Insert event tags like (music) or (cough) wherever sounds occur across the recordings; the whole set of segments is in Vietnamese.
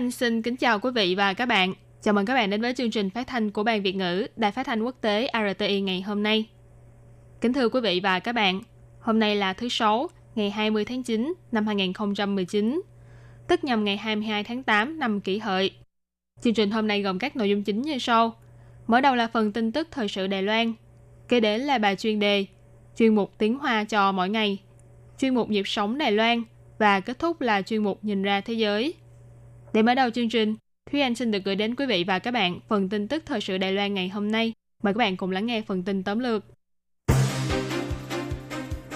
Anh xin kính chào quý vị và các bạn. Chào mừng các bạn đến với chương trình phát thanh của Ban Việt ngữ Đài Phát thanh Quốc tế RTI ngày hôm nay. Kính thưa quý vị và các bạn, hôm nay là thứ Sáu, ngày 20 tháng 9 năm 2019, tức nhằm ngày 22 tháng 8 năm kỷ hợi. Chương trình hôm nay gồm các nội dung chính như sau. Mở đầu là phần tin tức thời sự Đài Loan, kế đến là bài chuyên đề, chuyên mục tiếng Hoa cho mỗi ngày, chuyên mục nhịp sống Đài Loan và kết thúc là chuyên mục nhìn ra thế giới. Để mở đầu chương trình, Thúy Anh xin được gửi đến quý vị và các bạn phần tin tức thời sự Đài Loan ngày hôm nay. Mời các bạn cùng lắng nghe phần tin tóm lược.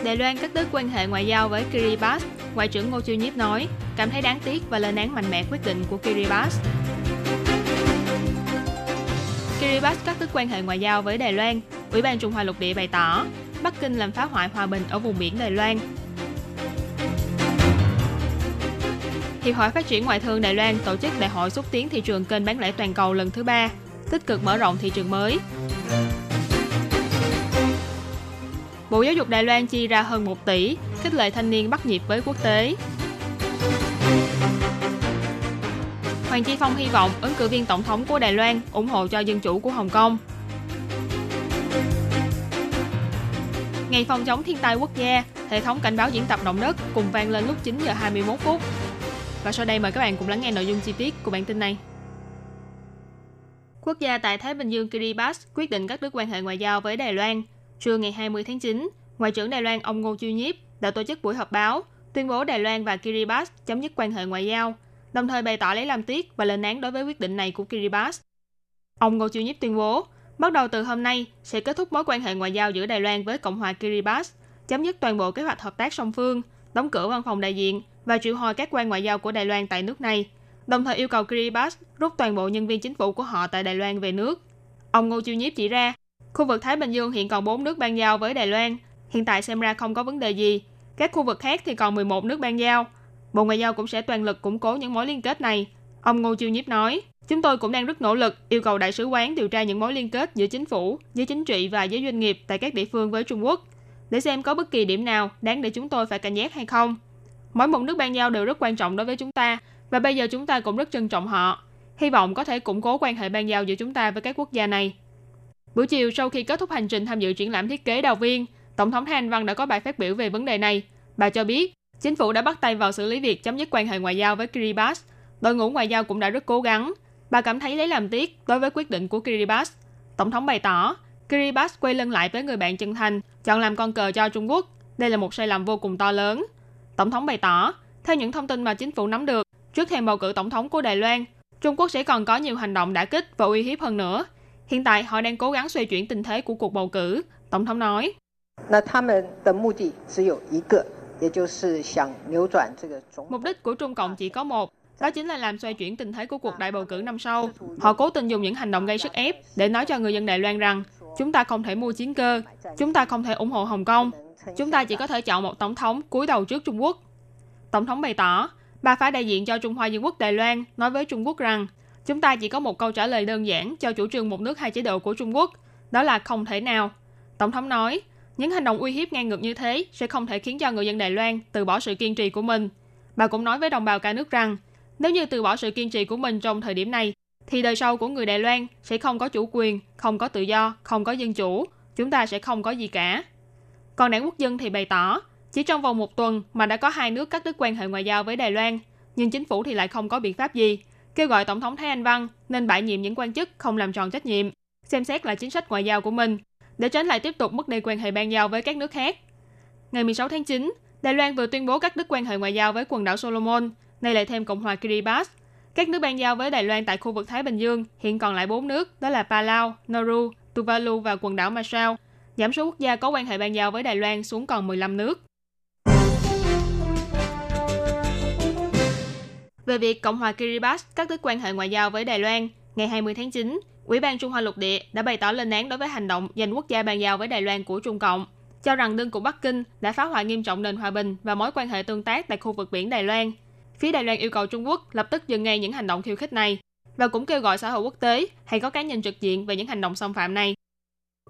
Đài Loan cắt đứt quan hệ ngoại giao với Kiribati, Ngoại trưởng Ngô Chiêu Nhiếp nói, cảm thấy đáng tiếc và lên án mạnh mẽ quyết định của Kiribati. Kiribati cắt đứt quan hệ ngoại giao với Đài Loan, Ủy ban Trung Hoa lục địa bày tỏ, Bắc Kinh làm phá hoại hòa bình ở vùng biển Đài Loan. Hiệp hội Phát triển Ngoại thương Đài Loan tổ chức đại hội xúc tiến thị trường kênh bán lẻ toàn cầu lần thứ ba, tích cực mở rộng thị trường mới. Bộ Giáo dục Đài Loan chi ra hơn 1 tỷ, khích lệ thanh niên bắt nhịp với quốc tế. Hoàng Chi Phong hy vọng ứng cử viên tổng thống của Đài Loan ủng hộ cho dân chủ của Hồng Kông. Ngày phòng chống thiên tai quốc gia, hệ thống cảnh báo diễn tập động đất cùng vang lên lúc 9 giờ 21 phút. Và sau đây mời các bạn cùng lắng nghe nội dung chi tiết của bản tin này. Quốc gia tại Thái Bình Dương Kiribati quyết định cắt đứt quan hệ ngoại giao với Đài Loan. Trưa ngày 20 tháng 9, Ngoại trưởng Đài Loan ông Ngô Chiêu Nhiếp đã tổ chức buổi họp báo tuyên bố Đài Loan và Kiribati chấm dứt quan hệ ngoại giao, đồng thời bày tỏ lấy làm tiếc và lên án đối với quyết định này của Kiribati. Ông Ngô Chiêu Nhiếp tuyên bố, bắt đầu từ hôm nay sẽ kết thúc mối quan hệ ngoại giao giữa Đài Loan với Cộng hòa Kiribati, chấm dứt toàn bộ kế hoạch hợp tác song phương, đóng cửa văn phòng đại diện và triệu hồi các quan ngoại giao của Đài Loan tại nước này, đồng thời yêu cầu Kiribati rút toàn bộ nhân viên chính phủ của họ tại Đài Loan về nước. Ông Ngô Chiêu Nhiếp chỉ ra, khu vực Thái Bình Dương hiện còn 4 nước ban giao với Đài Loan, hiện tại xem ra không có vấn đề gì. Các khu vực khác thì còn 11 nước ban giao. Bộ Ngoại giao cũng sẽ toàn lực củng cố những mối liên kết này. Ông Ngô Chiêu Nhiếp nói, chúng tôi cũng đang rất nỗ lực yêu cầu đại sứ quán điều tra những mối liên kết giữa chính phủ, giới chính trị và giới doanh nghiệp tại các địa phương với Trung Quốc để xem có bất kỳ điểm nào đáng để chúng tôi phải cảnh giác hay không. Mỗi một nước ban giao đều rất quan trọng đối với chúng ta và bây giờ chúng ta cũng rất trân trọng họ. Hy vọng có thể củng cố quan hệ ban giao giữa chúng ta với các quốc gia này. Buổi chiều sau khi kết thúc hành trình tham dự triển lãm thiết kế đào viên, Tổng thống Thái Anh Văn đã có bài phát biểu về vấn đề này. Bà cho biết, chính phủ đã bắt tay vào xử lý việc chấm dứt quan hệ ngoại giao với Kiribati. Đội ngũ ngoại giao cũng đã rất cố gắng. Bà cảm thấy lấy làm tiếc đối với quyết định của Kiribati. Tổng thống bày tỏ, Kiribati quay lưng lại với người bạn chân thành, chọn làm con cờ cho Trung Quốc. Đây là một sai lầm vô cùng to lớn. Tổng thống bày tỏ, theo những thông tin mà chính phủ nắm được, trước thềm bầu cử tổng thống của Đài Loan, Trung Quốc sẽ còn có nhiều hành động đã kích và uy hiếp hơn nữa. Hiện tại, họ đang cố gắng xoay chuyển tình thế của cuộc bầu cử, Tổng thống nói. Mục đích của Trung Cộng chỉ có một, đó chính là làm xoay chuyển tình thế của cuộc đại bầu cử năm sau. Họ cố tình dùng những hành động gây sức ép để nói cho người dân Đài Loan rằng chúng ta không thể mua chiến cơ, chúng ta không thể ủng hộ Hồng Kông, chúng ta chỉ có thể chọn một tổng thống cúi đầu trước Trung Quốc. Tổng thống bày tỏ, bà phải đại diện cho Trung Hoa Dân Quốc Đài Loan nói với Trung Quốc rằng chúng ta chỉ có một câu trả lời đơn giản cho chủ trương một nước hai chế độ của Trung Quốc, đó là không thể nào. Tổng thống nói, những hành động uy hiếp ngang ngược như thế sẽ không thể khiến cho người dân Đài Loan từ bỏ sự kiên trì của mình. Bà cũng nói với đồng bào cả nước rằng, nếu như từ bỏ sự kiên trì của mình trong thời điểm này, thì đời sau của người Đài Loan sẽ không có chủ quyền, không có tự do, không có dân chủ, chúng ta sẽ không có gì cả. Còn đảng quốc dân thì bày tỏ, chỉ trong vòng một tuần mà đã có hai nước cắt đứt quan hệ ngoại giao với Đài Loan, nhưng chính phủ thì lại không có biện pháp gì, kêu gọi Tổng thống Thái Anh Văn nên bãi nhiệm những quan chức không làm tròn trách nhiệm, xem xét lại chính sách ngoại giao của mình, để tránh lại tiếp tục mất đi quan hệ ban giao với các nước khác. Ngày 16 tháng 9, Đài Loan vừa tuyên bố cắt đứt quan hệ ngoại giao với quần đảo Solomon, nay lại thêm Cộng hòa Kiribati. Các nước ban giao với Đài Loan tại khu vực Thái Bình Dương hiện còn lại 4 nước, đó là Palau, Nauru, Tuvalu và quần đảo Marshall. Giảm số quốc gia có quan hệ ban giao với Đài Loan xuống còn 15 nước. Về việc Cộng hòa Kiribati cắt đứt quan hệ ngoại giao với Đài Loan, ngày 20 tháng 9, Ủy ban Trung Hoa lục địa đã bày tỏ lên án đối với hành động giành quốc gia bàn giao với Đài Loan của Trung Cộng, cho rằng đơn của Bắc Kinh đã phá hoại nghiêm trọng nền hòa bình và mối quan hệ tương tác tại khu vực biển Đài Loan. Phía Đài Loan yêu cầu Trung Quốc lập tức dừng ngay những hành động khiêu khích này và cũng kêu gọi xã hội quốc tế hay có cá nhân trực diện về những hành động xâm phạm này.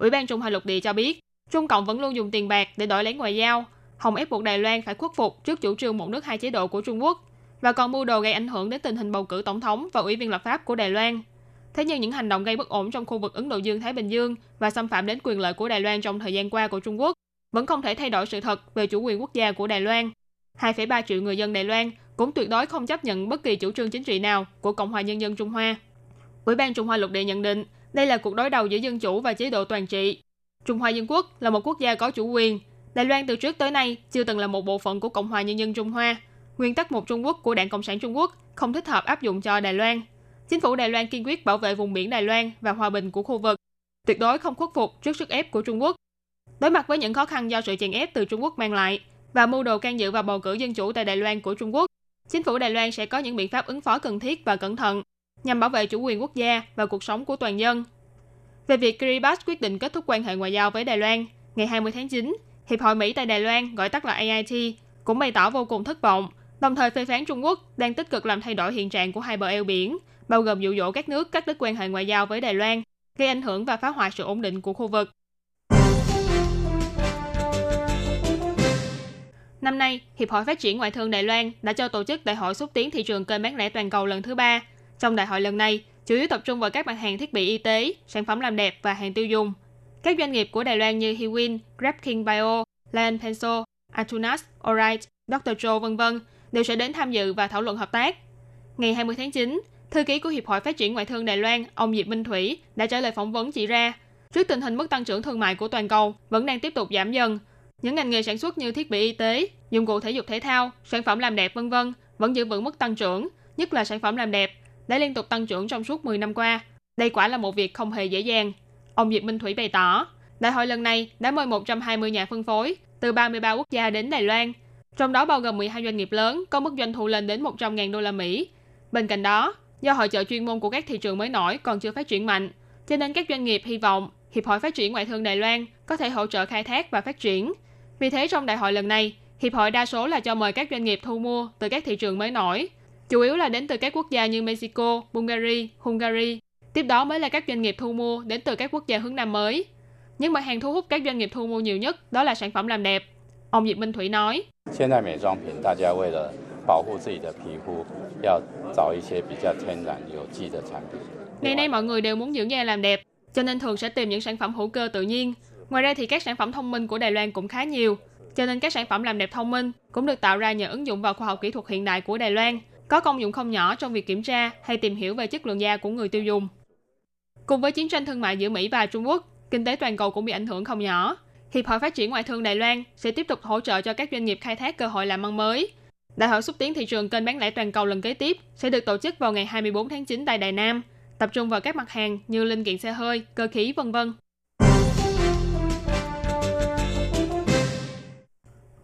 Ủy ban Trung Hoa lục địa cho biết, Trung Cộng vẫn luôn dùng tiền bạc để đổi lấy ngoại giao, hòng ép buộc Đài Loan phải khuất phục trước chủ trương một nước hai chế độ của Trung Quốc và còn mưu đồ gây ảnh hưởng đến tình hình bầu cử tổng thống và ủy viên lập pháp của Đài Loan. Thế nhưng những hành động gây bất ổn trong khu vực Ấn Độ Dương-Thái Bình Dương và xâm phạm đến quyền lợi của Đài Loan trong thời gian qua của Trung Quốc vẫn không thể thay đổi sự thật về chủ quyền quốc gia của Đài Loan. 2,3 triệu người dân Đài Loan cũng tuyệt đối không chấp nhận bất kỳ chủ trương chính trị nào của Cộng hòa Nhân dân Trung Hoa. Ủy ban Trung Hoa lục địa nhận định đây là cuộc đối đầu giữa dân chủ và chế độ toàn trị. Trung Hoa Dân Quốc là một quốc gia có chủ quyền. Đài Loan từ trước tới nay chưa từng là một bộ phận của Cộng hòa Nhân dân Trung Hoa. Nguyên tắc một Trung Quốc của Đảng Cộng sản Trung Quốc không thích hợp áp dụng cho Đài Loan. Chính phủ Đài Loan kiên quyết bảo vệ vùng biển Đài Loan và hòa bình của khu vực, tuyệt đối không khuất phục trước sức ép của Trung Quốc. Đối mặt với những khó khăn do sự chèn ép từ Trung Quốc mang lại và mưu đồ can dự vào bầu cử dân chủ tại Đài Loan của Trung Quốc, chính phủ Đài Loan sẽ có những biện pháp ứng phó cần thiết và cẩn thận nhằm bảo vệ chủ quyền quốc gia và cuộc sống của toàn dân. Về việc Kiribati quyết định kết thúc quan hệ ngoại giao với Đài Loan, ngày 20 tháng 9, Hiệp hội Mỹ tại Đài Loan, gọi tắt là AIT, cũng bày tỏ vô cùng thất vọng, đồng thời phê phán Trung Quốc đang tích cực làm thay đổi hiện trạng của hai bờ eo biển, bao gồm dụ dỗ các nước cắt đứt quan hệ ngoại giao với Đài Loan, gây ảnh hưởng và phá hoại sự ổn định của khu vực. Năm nay, Hiệp hội Phát triển Ngoại thương Đài Loan đã cho tổ chức Đại hội xúc tiến thị trường kênh bán lẻ toàn cầu lần thứ ba. Trong đại hội lần này, chủ yếu tập trung vào các mặt hàng thiết bị y tế, sản phẩm làm đẹp và hàng tiêu dùng. Các doanh nghiệp của Đài Loan như Hiwin, GrabKing Bio, Lion Pencil, Atunas, Alright, Dr. Joe v.v. đều sẽ đến tham dự và thảo luận hợp tác. Ngày 20 tháng 9, thư ký của Hiệp hội Phát triển Ngoại thương Đài Loan, ông Diệp Minh Thủy, đã trả lời phỏng vấn chỉ ra, trước tình hình mức tăng trưởng thương mại của toàn cầu vẫn đang tiếp tục giảm dần, những ngành nghề sản xuất như thiết bị y tế, dụng cụ thể dục thể thao, sản phẩm làm đẹp vân vân vẫn giữ vững mức tăng trưởng, nhất là sản phẩm làm đẹp, đã liên tục tăng trưởng trong suốt 10 năm qua. Đây quả là một việc không hề dễ dàng. Ông Diệp Minh Thủy bày tỏ, đại hội lần này đã mời 120 nhà phân phối từ 33 quốc gia đến Đài Loan, trong đó bao gồm 12 doanh nghiệp lớn có mức doanh thu lên đến 100.000 đô la Mỹ. Bên cạnh đó, do hội trợ chuyên môn của các thị trường mới nổi còn chưa phát triển mạnh, cho nên các doanh nghiệp hy vọng Hiệp hội Phát triển Ngoại thương Đài Loan có thể hỗ trợ khai thác và phát triển. Vì thế trong đại hội lần này, Hiệp hội đa số là cho mời các doanh nghiệp thu mua từ các thị trường mới nổi, chủ yếu là đến từ các quốc gia như Mexico, Bulgaria, Hungary. Tiếp đó mới là các doanh nghiệp thu mua đến từ các quốc gia hướng Nam mới. Nhưng mặt hàng thu hút các doanh nghiệp thu mua nhiều nhất đó là sản phẩm làm đẹp. Ông Diệp Minh Thủy nói. Hiện tại 美妆品大家为了保护自己的皮肤，要找一些比较天然有机的产品。Ngày nay mọi người đều muốn dưỡng da làm đẹp, cho nên thường sẽ tìm những sản phẩm hữu cơ tự nhiên. Ngoài ra thì các sản phẩm thông minh của Đài Loan cũng khá nhiều, cho nên các sản phẩm làm đẹp thông minh cũng được tạo ra nhờ ứng dụng vào khoa học kỹ thuật hiện đại của Đài Loan, có công dụng không nhỏ trong việc kiểm tra hay tìm hiểu về chất lượng da của người tiêu dùng. Cùng với chiến tranh thương mại giữa Mỹ và Trung Quốc, kinh tế toàn cầu cũng bị ảnh hưởng không nhỏ. Hiệp hội Phát triển Ngoại thương Đài Loan sẽ tiếp tục hỗ trợ cho các doanh nghiệp khai thác cơ hội làm ăn mới. Đại hội xúc tiến thị trường kênh bán lẻ toàn cầu lần kế tiếp sẽ được tổ chức vào ngày 24 tháng 9 tại Đài Nam, tập trung vào các mặt hàng như linh kiện xe hơi, cơ khí, vân vân.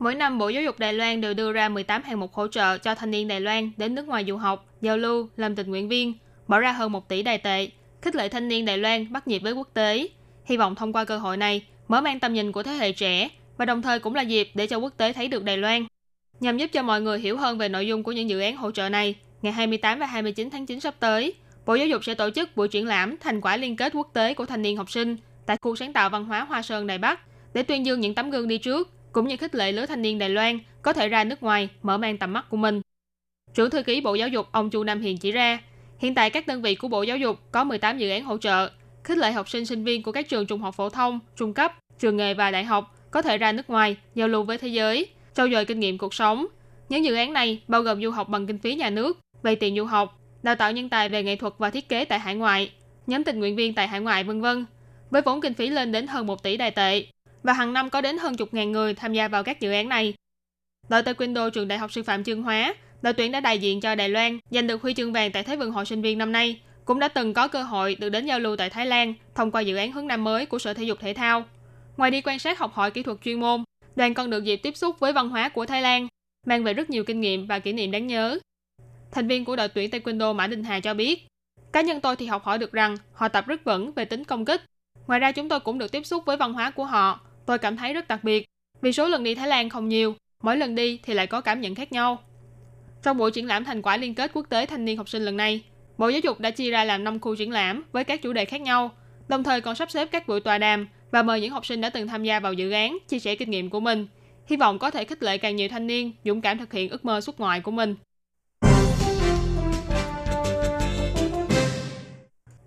Mỗi năm, Bộ Giáo dục Đài Loan đều đưa ra 18 hạng mục hỗ trợ cho thanh niên Đài Loan đến nước ngoài du học, giao lưu, làm tình nguyện viên, bỏ ra hơn 1 tỷ đài tệ, khích lệ thanh niên Đài Loan bắt nhịp với quốc tế. Hy vọng thông qua cơ hội này, mở mang tầm nhìn của thế hệ trẻ và đồng thời cũng là dịp để cho quốc tế thấy được Đài Loan. Nhằm giúp cho mọi người hiểu hơn về nội dung của những dự án hỗ trợ này, ngày 28 và 29 tháng 9 sắp tới, Bộ Giáo dục sẽ tổ chức buổi triển lãm thành quả liên kết quốc tế của thanh niên học sinh tại khu sáng tạo văn hóa Hoa Sơn Đài Bắc để tuyên dương những tấm gương đi trước cũng như khích lệ lứa thanh niên Đài Loan có thể ra nước ngoài mở mang tầm mắt của mình. Trưởng thư ký Bộ Giáo dục ông Chu Nam Hiền chỉ ra, hiện tại các đơn vị của Bộ Giáo dục có 18 dự án hỗ trợ, khích lệ học sinh sinh viên của các trường trung học phổ thông, trung cấp, trường nghề và đại học có thể ra nước ngoài, giao lưu với thế giới, trau dồi kinh nghiệm cuộc sống. Những dự án này bao gồm du học bằng kinh phí nhà nước, vay tiền du học, đào tạo nhân tài về nghệ thuật và thiết kế tại hải ngoại, nhóm tình nguyện viên tại hải ngoại vân vân, với vốn kinh phí lên đến hơn 1 tỷ đài tệ và hàng năm có đến hơn chục ngàn người tham gia vào các dự án này. Đội taekwondo trường Đại học Sư phạm Chương Hóa, đội tuyển đã đại diện cho Đài Loan giành được huy chương vàng tại Thế vận hội sinh viên năm nay, cũng đã từng có cơ hội được đến giao lưu tại Thái Lan thông qua dự án hướng Nam mới của Sở Thể dục Thể thao. Ngoài đi quan sát học hỏi kỹ thuật chuyên môn, đoàn còn được dịp tiếp xúc với văn hóa của Thái Lan, mang về rất nhiều kinh nghiệm và kỷ niệm đáng nhớ. thành viên của đội tuyển Taekwondo Mã Đình Hà cho biết, cá nhân tôi thì học hỏi được rằng họ tập rất vững về tính công kích. Ngoài ra chúng tôi cũng được tiếp xúc với văn hóa của họ. Tôi cảm thấy rất đặc biệt. Vì số lần đi Thái Lan không nhiều, mỗi lần đi thì lại có cảm nhận khác nhau. Trong buổi triển lãm thành quả liên kết quốc tế thanh niên học sinh lần này, Bộ Giáo dục đã chia ra làm 5 khu triển lãm với các chủ đề khác nhau, đồng thời còn sắp xếp các buổi tọa đàm và mời những học sinh đã từng tham gia vào dự án chia sẻ kinh nghiệm của mình. Hy vọng có thể khích lệ càng nhiều thanh niên dũng cảm thực hiện ước mơ xuất ngoại của mình.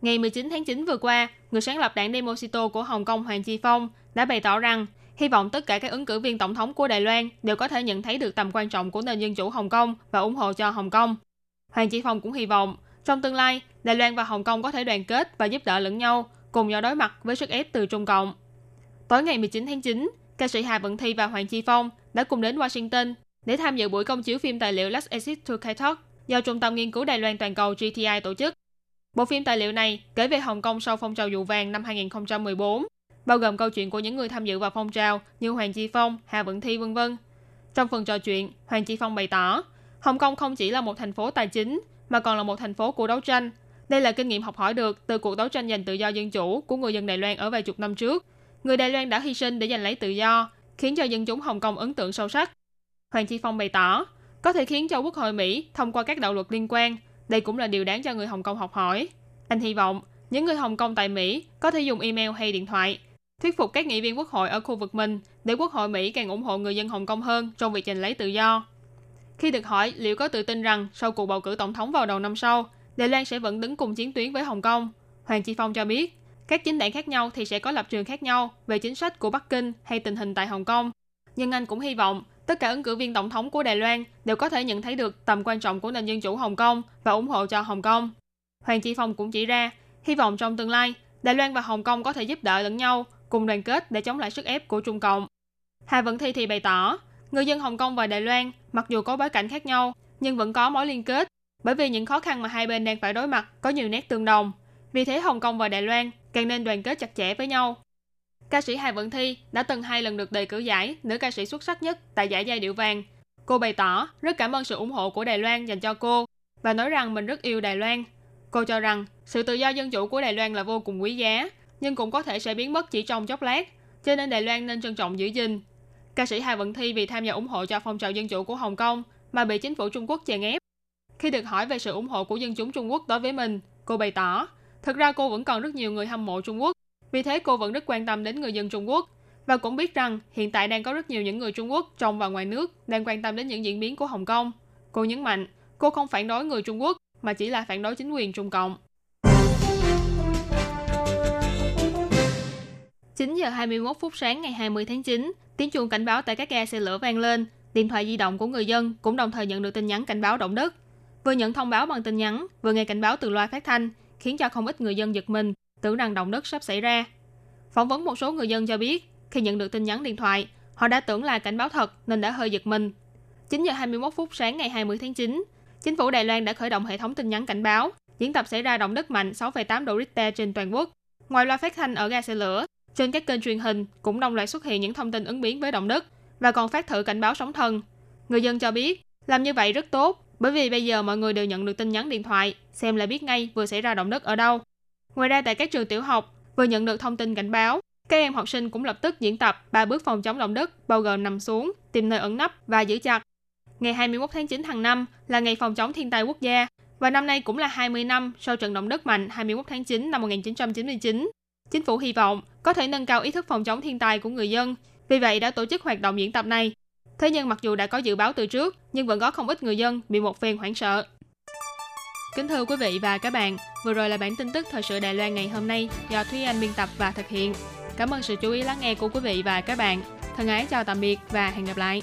Ngày 19 tháng 9 vừa qua, người sáng lập đảng Demosito của Hồng Kông Hoàng Chi Phong đã bày tỏ rằng hy vọng tất cả các ứng cử viên tổng thống của Đài Loan đều có thể nhận thấy được tầm quan trọng của nền dân chủ Hồng Kông và ủng hộ cho Hồng Kông. Hoàng Chi Phong cũng hy vọng trong tương lai, Đài Loan và Hồng Kông có thể đoàn kết và giúp đỡ lẫn nhau, cùng nhau đối mặt với sức ép từ Trung Cộng. Tối ngày 19 tháng 9, ca sĩ Hà Vận Thi và Hoàng Chi Phong đã cùng đến Washington để tham dự buổi công chiếu phim tài liệu Last Exit to Kai Talk do Trung tâm Nghiên cứu Đài Loan Toàn cầu GTI tổ chức. Bộ phim tài liệu này kể về Hồng Kông sau phong trào dụ vàng năm 2014, bao gồm câu chuyện của những người tham dự vào phong trào như Hoàng Chi Phong, Hà Vận Thi vân vân. Trong phần trò chuyện, Hoàng Chi Phong bày tỏ, Hồng Kông không chỉ là một thành phố tài chính mà còn là một thành phố của đấu tranh. Đây là kinh nghiệm học hỏi được từ cuộc đấu tranh giành tự do dân chủ của người dân Đài Loan ở vài chục năm trước. Người Đài Loan đã hy sinh để giành lấy tự do, khiến cho dân chúng Hồng Kông ấn tượng sâu sắc. Hoàng Chi Phong bày tỏ, có thể khiến cho Quốc hội Mỹ thông qua các đạo luật liên quan. Đây cũng là điều đáng cho người Hồng Kông học hỏi. Anh hy vọng những người Hồng Kông tại Mỹ có thể dùng email hay điện thoại thuyết phục các nghị viên quốc hội ở khu vực mình để quốc hội Mỹ càng ủng hộ người dân Hồng Kông hơn trong việc giành lấy tự do. Khi được hỏi liệu có tự tin rằng sau cuộc bầu cử tổng thống vào đầu năm sau, Đài Loan sẽ vẫn đứng cùng chiến tuyến với Hồng Kông, Hoàng Chi Phong cho biết, các chính đảng khác nhau thì sẽ có lập trường khác nhau về chính sách của Bắc Kinh hay tình hình tại Hồng Kông. Nhưng anh cũng hy vọng tất cả ứng cử viên tổng thống của Đài Loan đều có thể nhận thấy được tầm quan trọng của nền dân chủ Hồng Kông và ủng hộ cho Hồng Kông. Hoàng Chi Phong cũng chỉ ra, hy vọng trong tương lai, Đài Loan và Hồng Kông có thể giúp đỡ lẫn nhau, cùng đoàn kết để chống lại sức ép của Trung Cộng. Hà Vận Thi thì bày tỏ, người dân Hồng Kông và Đài Loan mặc dù có bối cảnh khác nhau nhưng vẫn có mối liên kết bởi vì những khó khăn mà hai bên đang phải đối mặt có nhiều nét tương đồng. Vì thế Hồng Kông và Đài Loan càng nên đoàn kết chặt chẽ với nhau. Ca sĩ Hà Vận Thi đã từng hai lần được đề cử giải nữ ca sĩ xuất sắc nhất tại giải giai điệu vàng. Cô bày tỏ rất cảm ơn sự ủng hộ của Đài Loan dành cho cô và nói rằng mình rất yêu Đài Loan. Cô cho rằng sự tự do dân chủ của Đài Loan là vô cùng quý giá, nhưng cũng có thể sẽ biến mất chỉ trong chốc lát, cho nên Đài Loan nên trân trọng giữ gìn Ca sĩ Hà Vận Thi vì tham gia ủng hộ cho phong trào dân chủ của Hồng Kông mà bị chính phủ Trung Quốc chèn ép. Khi được hỏi về sự ủng hộ của dân chúng Trung Quốc đối với mình, cô bày tỏ, thực ra cô vẫn còn rất nhiều người hâm mộ Trung Quốc, vì thế cô vẫn rất quan tâm đến người dân Trung Quốc và cũng biết rằng hiện tại đang có rất nhiều những người Trung Quốc trong và ngoài nước đang quan tâm đến những diễn biến của Hồng Kông. Cô nhấn mạnh, cô không phản đối người Trung Quốc mà chỉ là phản đối chính quyền Trung Cộng. 9 giờ 21 phút sáng ngày 20 tháng 9, tiếng chuông cảnh báo tại các ga xe lửa vang lên. Điện thoại di động của người dân cũng đồng thời nhận được tin nhắn cảnh báo động đất. Vừa nhận thông báo bằng tin nhắn, vừa nghe cảnh báo từ loa phát thanh, khiến cho không ít người dân giật mình, tưởng rằng động đất sắp xảy ra. Phỏng vấn một số người dân cho biết, khi nhận được tin nhắn điện thoại, họ đã tưởng là cảnh báo thật nên đã hơi giật mình. 9 giờ 21 phút sáng ngày 20 tháng 9, chính phủ Đài Loan đã khởi động hệ thống tin nhắn cảnh báo, diễn tập xảy ra động đất mạnh 6,8 độ Richter trên toàn quốc. Ngoài loa phát thanh ở ga xe lửa, trên các kênh truyền hình cũng đồng loạt xuất hiện những thông tin ứng biến với động đất và còn phát thử cảnh báo sóng thần. Người dân cho biết, làm như vậy rất tốt, bởi vì bây giờ mọi người đều nhận được tin nhắn điện thoại, xem là biết ngay vừa xảy ra động đất ở đâu. Ngoài ra tại các trường tiểu học, vừa nhận được thông tin cảnh báo, các em học sinh cũng lập tức diễn tập ba bước phòng chống động đất, bao gồm nằm xuống, tìm nơi ẩn nấp và giữ chặt. Ngày 21 tháng 9 hàng năm là ngày phòng chống thiên tai quốc gia, và năm nay cũng là 20 năm sau trận động đất mạnh 21 tháng 9 năm 1999. Chính phủ hy vọng có thể nâng cao ý thức phòng chống thiên tai của người dân, vì vậy đã tổ chức hoạt động diễn tập này. Thế nhưng mặc dù đã có dự báo từ trước, nhưng vẫn có không ít người dân bị một phen hoảng sợ. Kính thưa quý vị và các bạn, vừa rồi là bản tin tức thời sự Đài Loan ngày hôm nay do Thúy Anh biên tập và thực hiện. Cảm ơn sự chú ý lắng nghe của quý vị và các bạn. Thân ái chào tạm biệt và hẹn gặp lại.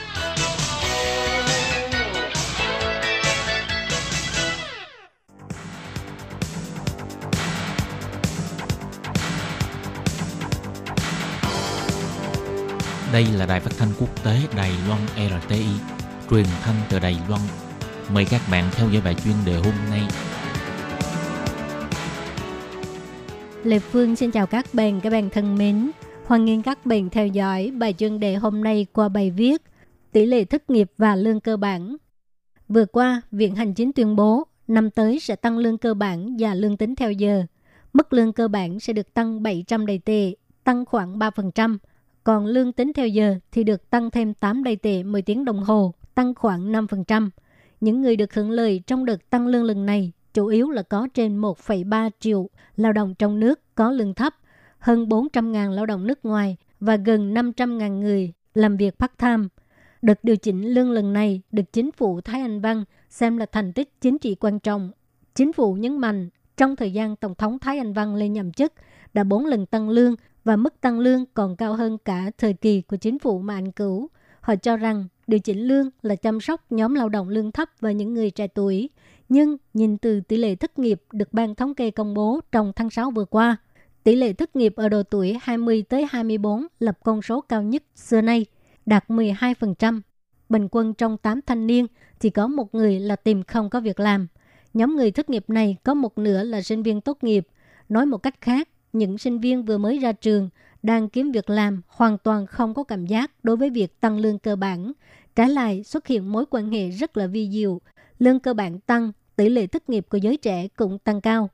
Đây là đài phát thanh quốc tế Đài Loan RTI, truyền thanh từ Đài Loan. Mời các bạn theo dõi bài chuyên đề hôm nay. Lê Phương xin chào các bạn, các bạn thân mến. Hoan nghênh các bạn theo dõi bài chuyên đề hôm nay qua bài viết Tỷ lệ thất nghiệp và lương cơ bản. Vừa qua, Viện Hành Chính tuyên bố năm tới sẽ tăng lương cơ bản và lương tính theo giờ. Mức lương cơ bản sẽ được tăng 700 đầy tệ, tăng khoảng 3%. Còn lương tính theo giờ thì được tăng thêm 8 đầy tệ 10 tiếng đồng hồ, tăng khoảng 5%. Những người được hưởng lợi trong đợt tăng lương lần này chủ yếu là có trên 1,3 triệu lao động trong nước có lương thấp, hơn 400.000 lao động nước ngoài và gần 500.000 người làm việc part-time. Đợt điều chỉnh lương lần này được chính phủ Thái Anh Văn xem là thành tích chính trị quan trọng. Chính phủ nhấn mạnh trong thời gian Tổng thống Thái Anh Văn lên nhậm chức đã 4 lần tăng lương và mức tăng lương còn cao hơn cả thời kỳ của chính phủ mà anh cứu. Họ cho rằng điều chỉnh lương là chăm sóc nhóm lao động lương thấp và những người trẻ tuổi. Nhưng nhìn từ tỷ lệ thất nghiệp được ban thống kê công bố trong tháng 6 vừa qua, tỷ lệ thất nghiệp ở độ tuổi 20 tới 24 lập con số cao nhất xưa nay, đạt 12%. Bình quân trong 8 thanh niên thì có một người là tìm không có việc làm. Nhóm người thất nghiệp này có một nửa là sinh viên tốt nghiệp. Nói một cách khác, những sinh viên vừa mới ra trường đang kiếm việc làm hoàn toàn không có cảm giác đối với việc tăng lương cơ bản. Trái lại, xuất hiện mối quan hệ rất là vi diệu. Lương cơ bản tăng, tỷ lệ thất nghiệp của giới trẻ cũng tăng cao.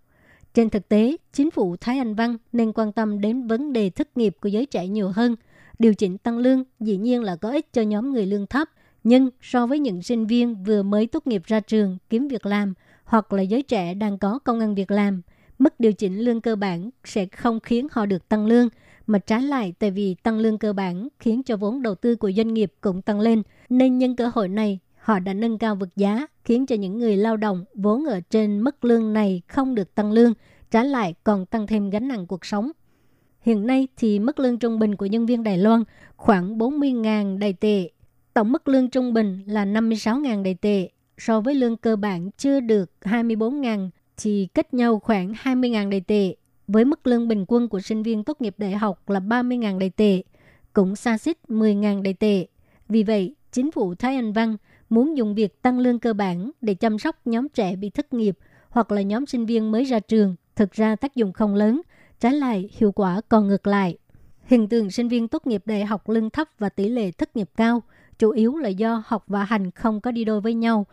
Trên thực tế, chính phủ Thái Anh Văn nên quan tâm đến vấn đề thất nghiệp của giới trẻ nhiều hơn. Điều chỉnh tăng lương dĩ nhiên là có ích cho nhóm người lương thấp, nhưng so với những sinh viên vừa mới tốt nghiệp ra trường kiếm việc làm hoặc là giới trẻ đang có công ăn việc làm, mức điều chỉnh lương cơ bản sẽ không khiến họ được tăng lương, mà trái lại tại vì tăng lương cơ bản khiến cho vốn đầu tư của doanh nghiệp cũng tăng lên, nên nhân cơ hội này họ đã nâng cao vực giá, khiến cho những người lao động vốn ở trên mức lương này không được tăng lương, trái lại còn tăng thêm gánh nặng cuộc sống. Hiện nay thì mức lương trung bình của nhân viên Đài Loan khoảng 40.000 đài tệ. Tổng mức lương trung bình là 56.000 đài tệ. So với lương cơ bản chưa được 24.000 thì cách nhau khoảng 20.000 đài tệ. Với mức lương bình quân của sinh viên tốt nghiệp đại học là 30.000 đài tệ, cũng xa xích 10.000 đài tệ. Vì vậy, chính phủ Thái Anh Văn muốn dùng việc tăng lương cơ bản để chăm sóc nhóm trẻ bị thất nghiệp hoặc là nhóm sinh viên mới ra trường, thực ra tác dụng không lớn, trái lại hiệu quả còn ngược lại. Hiện tượng sinh viên tốt nghiệp đại học lương thấp và tỷ lệ thất nghiệp cao chủ yếu là do học và hành không có đi đôi với nhau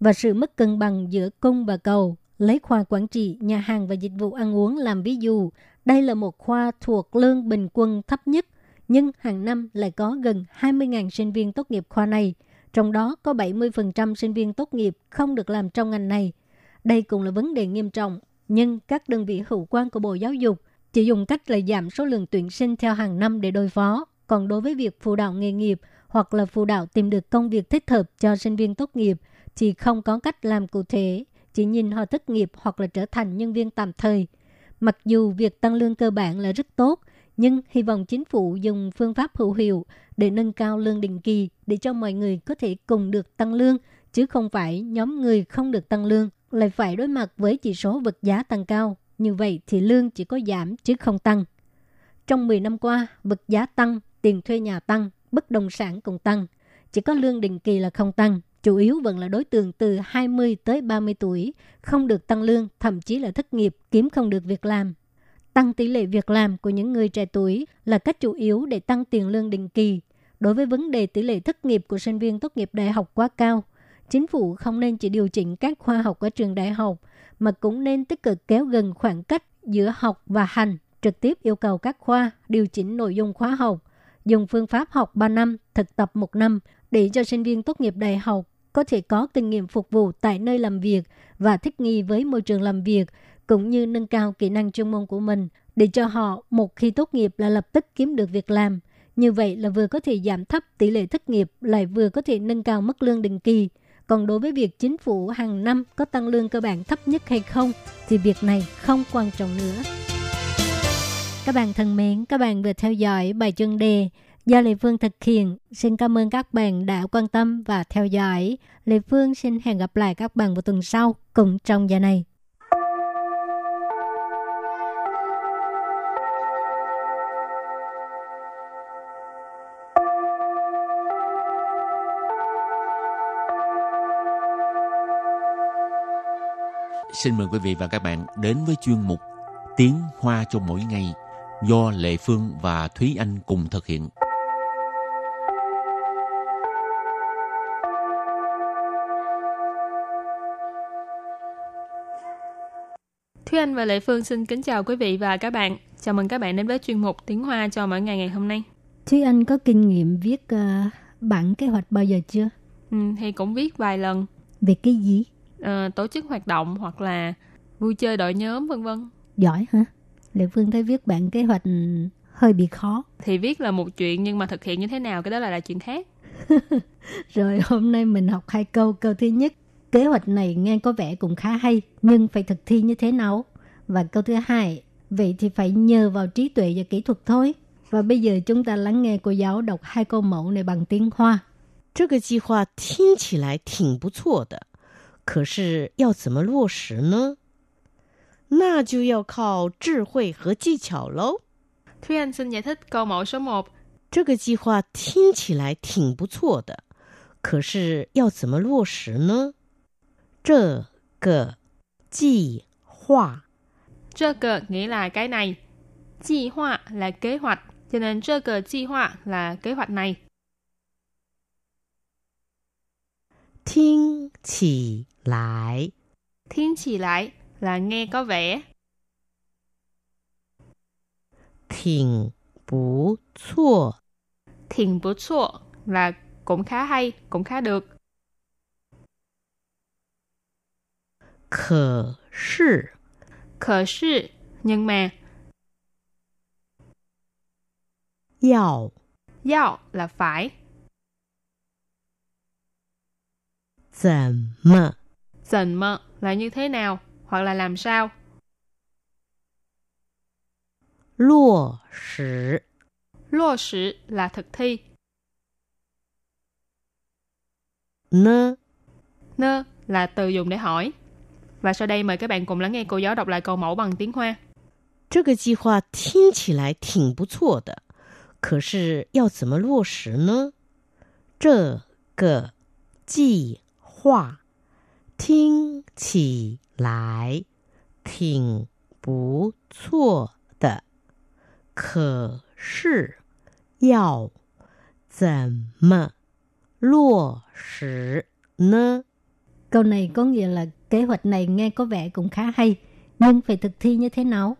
và sự mất cân bằng giữa cung và cầu. Lấy khoa quản trị, nhà hàng và dịch vụ ăn uống làm ví dụ, đây là một khoa thuộc lương bình quân thấp nhất, nhưng hàng năm lại có gần 20.000 sinh viên tốt nghiệp khoa này – trong đó có 70% sinh viên tốt nghiệp không được làm trong ngành này. Đây cũng là vấn đề nghiêm trọng, nhưng các đơn vị hữu quan của Bộ Giáo dục chỉ dùng cách là giảm số lượng tuyển sinh theo hàng năm để đối phó. Còn đối với việc phụ đạo nghề nghiệp hoặc là phụ đạo tìm được công việc thích hợp cho sinh viên tốt nghiệp thì không có cách làm cụ thể, chỉ nhìn họ thất nghiệp hoặc là trở thành nhân viên tạm thời. Mặc dù việc tăng lương cơ bản là rất tốt, nhưng hy vọng chính phủ dùng phương pháp hữu hiệu để nâng cao lương định kỳ để cho mọi người có thể cùng được tăng lương, chứ không phải nhóm người không được tăng lương lại phải đối mặt với chỉ số vật giá tăng cao. Như vậy thì lương chỉ có giảm chứ không tăng. Trong 10 năm qua, vật giá tăng, tiền thuê nhà tăng, bất động sản cũng tăng. Chỉ có lương định kỳ là không tăng. Chủ yếu vẫn là đối tượng từ 20 tới 30 tuổi, không được tăng lương, thậm chí là thất nghiệp, kiếm không được việc làm. Tăng tỷ lệ việc làm của những người trẻ tuổi là cách chủ yếu để tăng tiền lương định kỳ. Đối với vấn đề tỷ lệ thất nghiệp của sinh viên tốt nghiệp đại học quá cao, chính phủ không nên chỉ điều chỉnh các khoa học ở trường đại học, mà cũng nên tích cực kéo gần khoảng cách giữa học và hành, trực tiếp yêu cầu các khoa điều chỉnh nội dung khóa học, dùng phương pháp học 3 năm, thực tập 1 năm để cho sinh viên tốt nghiệp đại học có thể có kinh nghiệm phục vụ tại nơi làm việc và thích nghi với môi trường làm việc, cũng như nâng cao kỹ năng chuyên môn của mình để cho họ một khi tốt nghiệp là lập tức kiếm được việc làm. Như vậy là vừa có thể giảm thấp tỷ lệ thất nghiệp, lại vừa có thể nâng cao mức lương định kỳ. Còn đối với việc chính phủ hàng năm có tăng lương cơ bản thấp nhất hay không, thì việc này không quan trọng nữa. Các bạn thân mến, các bạn vừa theo dõi bài chân đề do Lê Phương thực hiện. Xin cảm ơn các bạn đã quan tâm và theo dõi. Lê Phương xin hẹn gặp lại các bạn vào tuần sau cùng trong giờ này. Xin mời quý vị và các bạn đến với chuyên mục Tiếng Hoa cho mỗi ngày do Lệ Phương và Thúy Anh cùng thực hiện. Thúy Anh và Lệ Phương xin kính chào quý vị và các bạn. Chào mừng các bạn đến với chuyên mục Tiếng Hoa cho mỗi ngày ngày hôm nay. Thúy Anh có kinh nghiệm viết uh, bản kế hoạch bao giờ chưa? Ừ, thì cũng viết vài lần. Về cái gì? Uh, tổ chức hoạt động hoặc là vui chơi đội nhóm vân vân. Giỏi hả? Lệ Phương thấy viết bản kế hoạch hơi bị khó. Thì viết là một chuyện nhưng mà thực hiện như thế nào cái đó là, là chuyện khác. (laughs) Rồi hôm nay mình học hai câu. Câu thứ nhất, kế hoạch này nghe có vẻ cũng khá hay, nhưng phải thực thi như thế nào? Và câu thứ hai, vậy thì phải nhờ vào trí tuệ và kỹ thuật thôi. Và bây giờ chúng ta lắng nghe cô giáo đọc hai câu mẫu này bằng tiếng Hoa. 这个计划听起来挺不错的，可是要怎么落实呢？那就要靠智慧和技巧喽。 Thúy Anh xin giải thích câu mẫu số 1. 这个计划听起来挺不错的，可是要怎么落实呢？ 这个计划 Trơ cờ nghĩa là cái này. Chi hoa là kế hoạch. Cho nên trơ cờ chi hoa là kế hoạch này. 听起来 Thiên chỉ lại là nghe có vẻ. 挺不错， Thiền bút chua là cũng khá hay, cũng khá được. 可是 Khờ sư, nhưng mà, 要 giao là phải. 怎么 Dần mơ là như thế nào, hoặc là làm sao. 落实？ Lô sử là thực thi. 呢？ Nơ là từ dùng để hỏi. Và sau đây mời các bạn cùng lắng nghe cô giáo đọc lại câu mẫu bằng tiếng Hoa. 这个计划听起来挺不错的，可是要怎么落实呢？这个计划听起来挺不错的，可是要怎么落实呢？ Câu này có nghĩa là kế hoạch này nghe có vẻ cũng khá hay, nhưng phải thực thi như thế nào?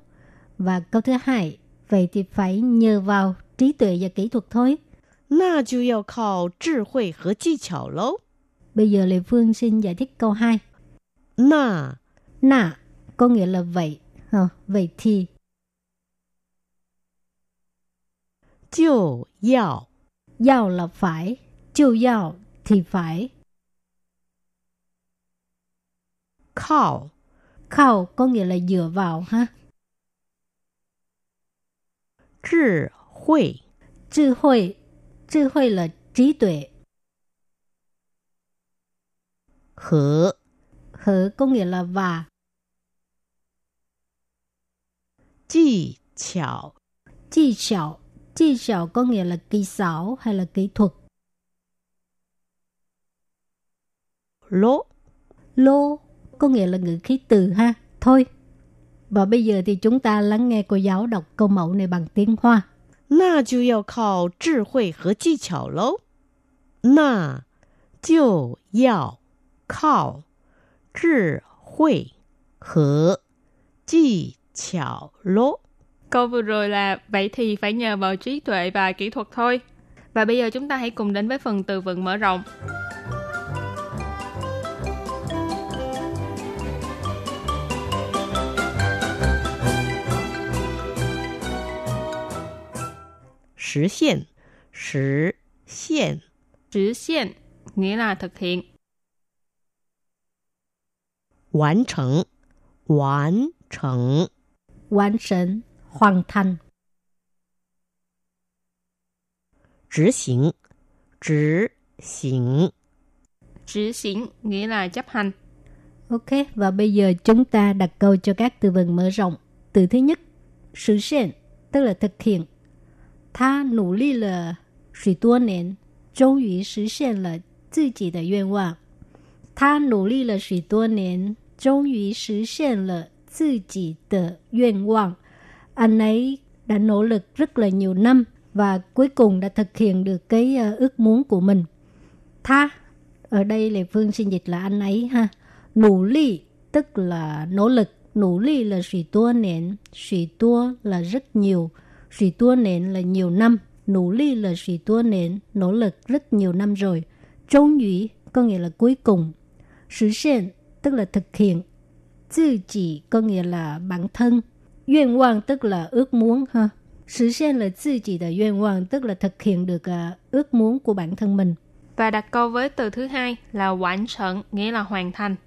Và câu thứ hai, vậy thì phải nhờ vào trí tuệ và kỹ thuật thôi. 那就要靠智慧和技巧喽。 Bây giờ Lê Phương xin giải thích câu 2. 那 Nà có nghĩa là vậy. Ờ, vậy thì 就要 Giao là phải, chiêu giao thì phải. 靠 Khao có nghĩa là dựa vào ha. 智慧 Trí huệ, trí huệ là trí tuệ. 和 Hở có nghĩa là và. 技巧 Chi xảo, chi xảo có nghĩa là kỹ xảo hay là kỹ thuật. 喽。 Lô có nghĩa là ngữ khí từ ha, thôi. Và bây giờ thì chúng ta lắng nghe cô giáo đọc câu mẫu này bằng tiếng Hoa. Na ju yao kao zhi hui he ji qiao lou. Na jiu yao kao zhi hui he ji qiao lou. Câu vừa rồi là vậy thì phải nhờ vào trí tuệ và kỹ thuật thôi. Và bây giờ chúng ta hãy cùng đến với phần từ vựng mở rộng. 实现，实现， 实hiện nghĩa là thực hiện. 完成，完成， Hoàn thành, hoàn thành. 执行，执行， 执行nghĩa là chấp hành. Ok, và bây giờ chúng ta đặt câu cho các từ vựng mở rộng. Từ thứ nhất, thực hiện, tức là thực hiện. 他努力了许多年，终于实现了自己的愿望。他努力了许多年， 终于实现了自己的愿望. Anh ấy đã nỗ lực rất là nhiều năm và cuối cùng đã thực hiện được cái ờ, ước muốn của mình. Tha, ở đây Lê Phương xin dịch là anh ấy ha. Nỗ lực tức là nỗ lực, nỗ lực là suy tua nền, suy tua là rất nhiều, suy tua nền là nhiều năm, nỗ lực là suy tua nền, nỗ lực rất nhiều năm rồi. Trung ủy có nghĩa là cuối cùng. Sự hiện tức là thực hiện. Tự chỉ có nghĩa là bản thân. Nguyện vọng tức là ước muốn ha. Sự hiện là tự chỉ的愿望 tức là thực hiện được uh, ước muốn của bản thân mình. Và đặt câu với từ thứ hai là hoàn thành, nghĩa là hoàn thành.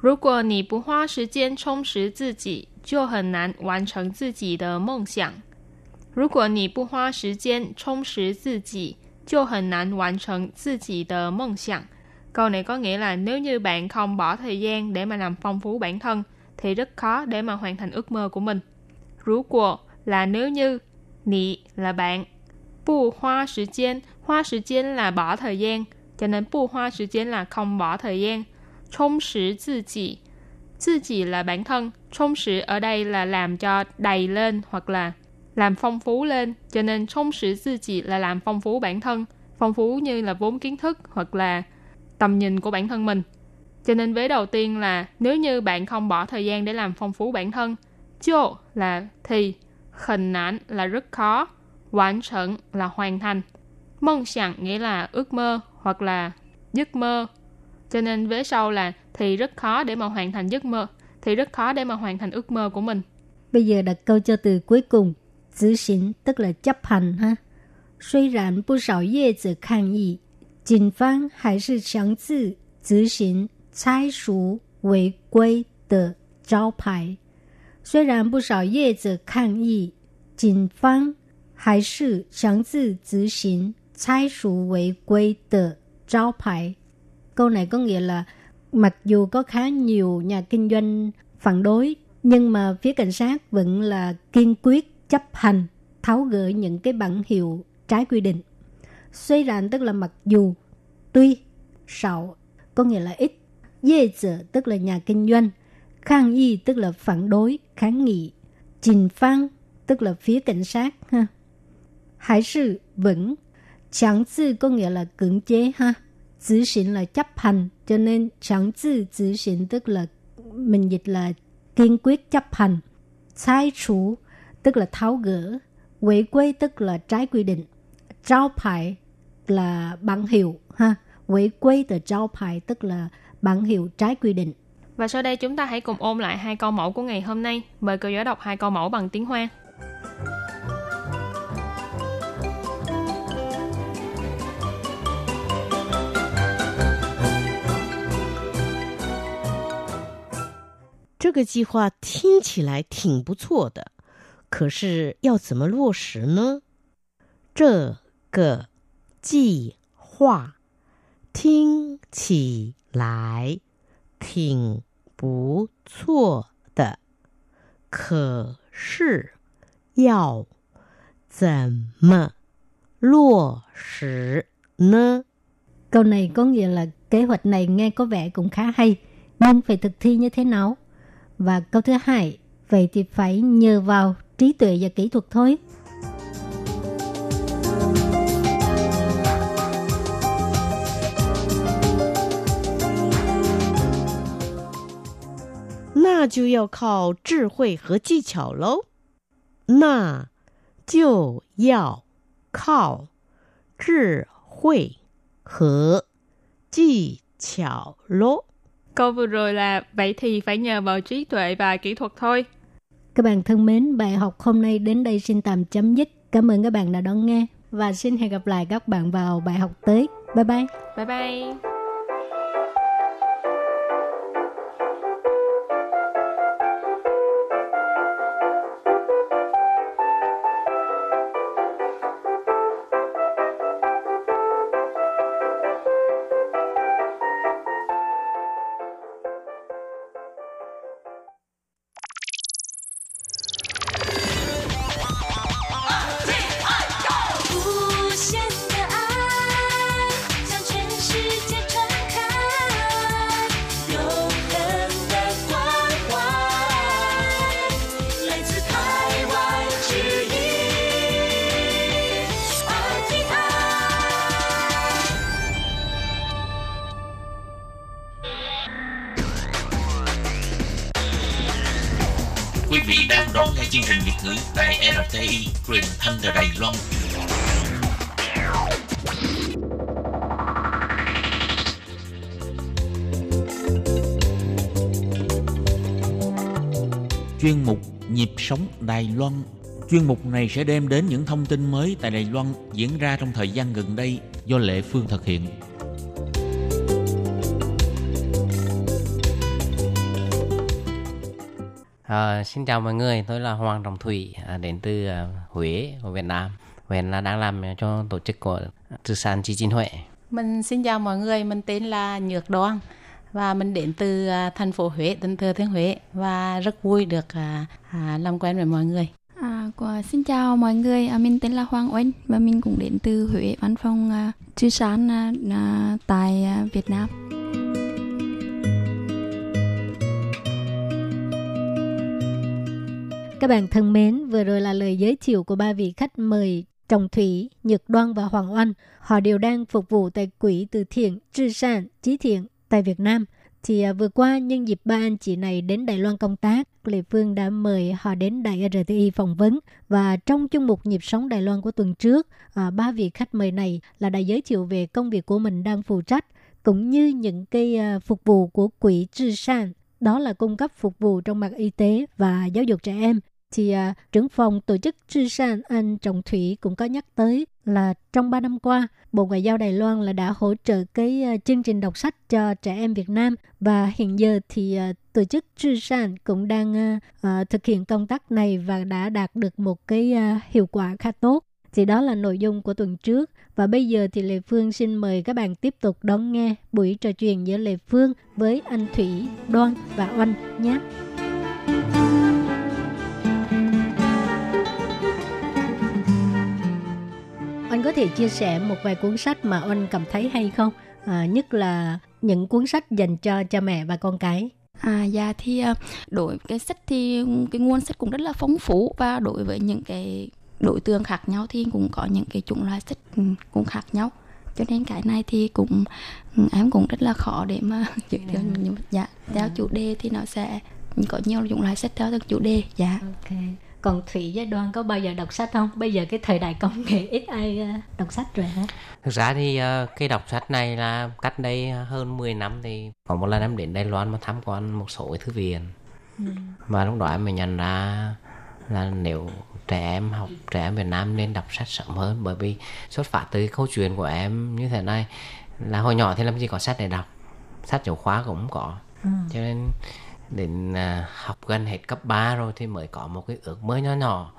如果你不花时间充实自己，就很难完成自己的梦想。 如果你不花时间充实自己，就很难完成自己的梦想。Câu này có nghĩa là nếu như bạn không bỏ thời gian để mà làm phong phú bản thân thì rất khó để mà hoàn thành ước mơ của mình. Rú của là nếu như, nị là bạn, bu hoa thời gian, hoa thời gian là bỏ thời gian, cho nên bu hoa thời gian là không bỏ thời gian.充实自己, tự chỉ là bản thân,充实ở đây là làm cho đầy lên hoặc là làm phong phú lên, cho nên trong sự tư chỉ là làm phong phú bản thân, phong phú như là vốn kiến thức hoặc là tầm nhìn của bản thân mình. Cho nên vế đầu tiên là nếu như bạn không bỏ thời gian để làm phong phú bản thân, chô là thì, khẩn nản là rất khó, hoàn trận là hoàn thành. Mong sẵn nghĩa là ước mơ hoặc là giấc mơ. Cho nên vế sau là thì rất khó để mà hoàn thành giấc mơ, thì rất khó để mà hoàn thành ước mơ của mình. Bây giờ đặt câu cho từ cuối cùng 执行 tức là chấp hành ha. 虽然不少业者抗议，警方还是强制执行拆除违规的招牌。虽然不少业者抗议，警方还是强制执行拆除违规的招牌。Câu này có nghĩa là mặc dù có khá nhiều nhà kinh doanh phản đối, nhưng mà phía cảnh sát vẫn là kiên quyết chấp hành tháo gỡ những cái bản hiệu trái quy định. Suy rạn tức là mặc dù, tuy, sạo có nghĩa là ít. Dê dở tức là nhà kinh doanh. Khang y tức là phản đối, kháng nghị. Trình phang tức là phía cảnh sát. ha. Hải sự vững. Chẳng tư có nghĩa là cưỡng chế ha. 执 hành là chấp hành. Cho nên chẳng tư 执 hành tức là mình dịch là kiên quyết chấp hành. Sai chủ tức là tháo gỡ. Quỷ quy tức là trái quy định. Trao牌 là bản hiệu ha. Quỷ quy từ trao牌tức là bản hiệu trái quy định. Và sau đây chúng ta hãy cùng ôn lại hai câu mẫu của ngày hôm nay. Mời cô giáo đọc hai câu mẫu bằng tiếng Hoa. 这个计划听起来挺不错的， 可是要怎么落实呢？这个计划听起来挺不错的，可是要怎么落实呢？ Câu này có nghĩa là kế hoạch này nghe có vẻ cũng khá hay, nhưng phải thực thi như thế nào? Và câu thứ hai, vậy thì phải nhờ vào trí tuệ và kỹ thuật thôi. 那就要靠智慧和技巧喽。那就要靠智慧和技巧喽。 Câu vừa rồi là vậy thì phải nhờ vào trí tuệ và kỹ thuật thôi. Các bạn thân mến, bài học hôm nay đến đây xin tạm chấm dứt. Cảm ơn các bạn đã đón nghe và xin hẹn gặp lại các bạn vào bài học tới. Bye bye. Bye bye. Chuyên mục Nhịp sống Đài Loan Chuyên mục này sẽ đem đến những thông tin mới tại Đài Loan diễn ra trong thời gian gần đây do Lệ Phương thực hiện. À, xin chào mọi người, tôi là Hoàng Trọng Thủy à, đến từ à, Huế của Việt Nam. Hiện là đang làm cho tổ chức của Trừ sản Chi Chín Huệ. Mình xin chào mọi người, mình tên là Nhược Đoan và mình đến từ à, thành phố Huế, tỉnh Thừa Thiên Huế và rất vui được à, à, làm quen với mọi người. À, của, xin chào mọi người, à, mình tên là Hoàng Oanh và mình cũng đến từ Huế, văn phòng à, Trừ sản à, à, tại à, Việt Nam. Các bạn thân mến, vừa rồi là lời giới thiệu của ba vị khách mời Trọng Thủy, Nhật Đoan và Hoàng Oanh. Họ đều đang phục vụ tại Quỹ Từ Thiện, Trư Sản, Chí Thiện tại Việt Nam. Thì à, vừa qua, nhân dịp ba anh chị này đến Đài Loan công tác, Lê Phương đã mời họ đến Đài RTI phỏng vấn. Và trong chung mục Nhịp sống Đài Loan của tuần trước, à, ba vị khách mời này là đã giới thiệu về công việc của mình đang phụ trách, cũng như những cái à, phục vụ của Quỹ Trư San, đó là cung cấp phục vụ trong mặt y tế và giáo dục trẻ em thì à, trưởng phòng tổ chức Trư San Anh Trọng Thủy cũng có nhắc tới là trong 3 năm qua, Bộ Ngoại giao Đài Loan là đã hỗ trợ cái uh, chương trình đọc sách cho trẻ em Việt Nam và hiện giờ thì uh, tổ chức Trư San cũng đang uh, thực hiện công tác này và đã đạt được một cái hiệu quả khá tốt. Thì đó là nội dung của tuần trước và bây giờ thì Lê Phương xin mời các bạn tiếp tục đón nghe buổi trò chuyện giữa Lê Phương với anh Thủy, Đoan và Oanh nhé. Anh có thể chia sẻ một vài cuốn sách mà anh cảm thấy hay không? À, nhất là những cuốn sách dành cho cha mẹ và con cái. À dạ thì à, đối cái sách thì cái nguồn sách cũng rất là phong phú và đối với những cái đối tượng khác nhau thì cũng có những cái chủng loại sách ừ, cũng khác nhau cho nên cái này thì cũng ừ, em cũng rất là khó để mà (laughs) giới thiệu mà dạ theo chủ đề thì nó sẽ có nhiều chủng loại sách theo từng chủ đề dạ Ok. Còn Thủy với Đoan có bao giờ đọc sách không? Bây giờ cái thời đại công nghệ ít ai à, đọc sách rồi hả? Thực ra thì ờ, cái đọc sách này là cách đây hơn 10 năm thì có một lần em đến Đài Loan mà tham quan một số cái thư viện. Và lúc đó em mới nhận ra là nếu trẻ em học trẻ em Việt Nam nên đọc sách sớm hơn bởi vì xuất phát từ câu chuyện của em như thế này là hồi nhỏ thì làm gì có sách để đọc sách giáo khóa cũng không có cho nên đến à, học gần hết cấp 3 rồi thì mới có một cái ước mơ nhỏ.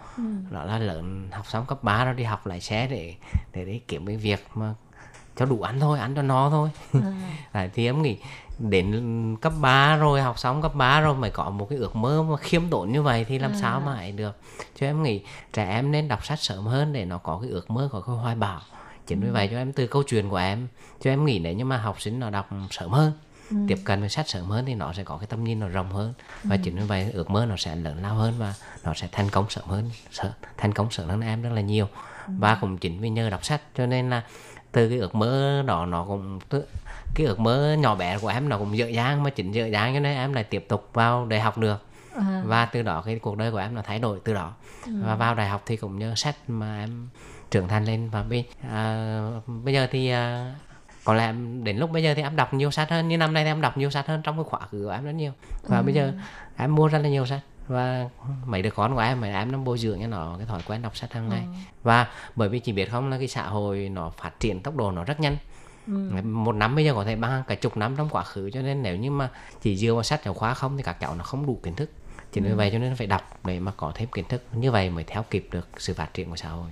Nhỏ đó là lớn học xong cấp 3 rồi đi học lái xe để để đi kiếm cái việc mà cho đủ ăn thôi ăn cho no thôi. (laughs) Đấy, thì em nghĩ đến cấp 3 rồi học xong cấp 3 rồi mới có một cái ước mơ mà khiêm tốn như vậy thì làm sao mà ấy được. Cho em nghĩ trẻ em nên đọc sách sớm hơn để nó có cái ước mơ có cái hoài bão. Chính vì vậy cho em từ câu chuyện của em. Cho em nghĩ nếu như mà học sinh nó đọc sớm hơn tiếp cận với sách sớm hơn thì nó sẽ có cái tầm nhìn nó rộng hơn. Và chính vì vậy ước mơ nó sẽ lớn lao hơn và nó sẽ thành công sớm hơn sợ thành công sớm hơn em rất là nhiều. Và cũng chính vì nhờ đọc sách cho nên là từ cái ước mơ đó nó cũng cái ước mơ nhỏ bé của em nó cũng dễ dàng mà chính dễ dàng cho nên em lại tiếp tục vào đại học được. À, và từ đó cái cuộc đời của em nó thay đổi từ đó. Và vào đại học thì cũng nhờ sách mà em trưởng thành lên. Và bây à, bây giờ thì à, có lẽ em, đến lúc bây giờ thì em đọc nhiều sách hơn như năm nay thì em đọc nhiều sách hơn trong cái khóa khứ của em rất nhiều. Và bây giờ em mua rất là nhiều sách. Và mấy đứa con của em mấy em nó bồi dưỡng cho nó cái thói quen đọc sách hàng ngày. Và bởi vì chị biết không là cái xã hội nó phát triển tốc độ nó rất nhanh. Một năm bây giờ có thể bằng cả chục năm trong quá khứ cho nên nếu như mà chỉ dựa vào sách giáo khoa không thì các cháu nó không đủ kiến thức. Chính vì vậy cho nên phải đọc để mà có thêm kiến thức. Như vậy mới theo kịp được sự phát triển của xã hội.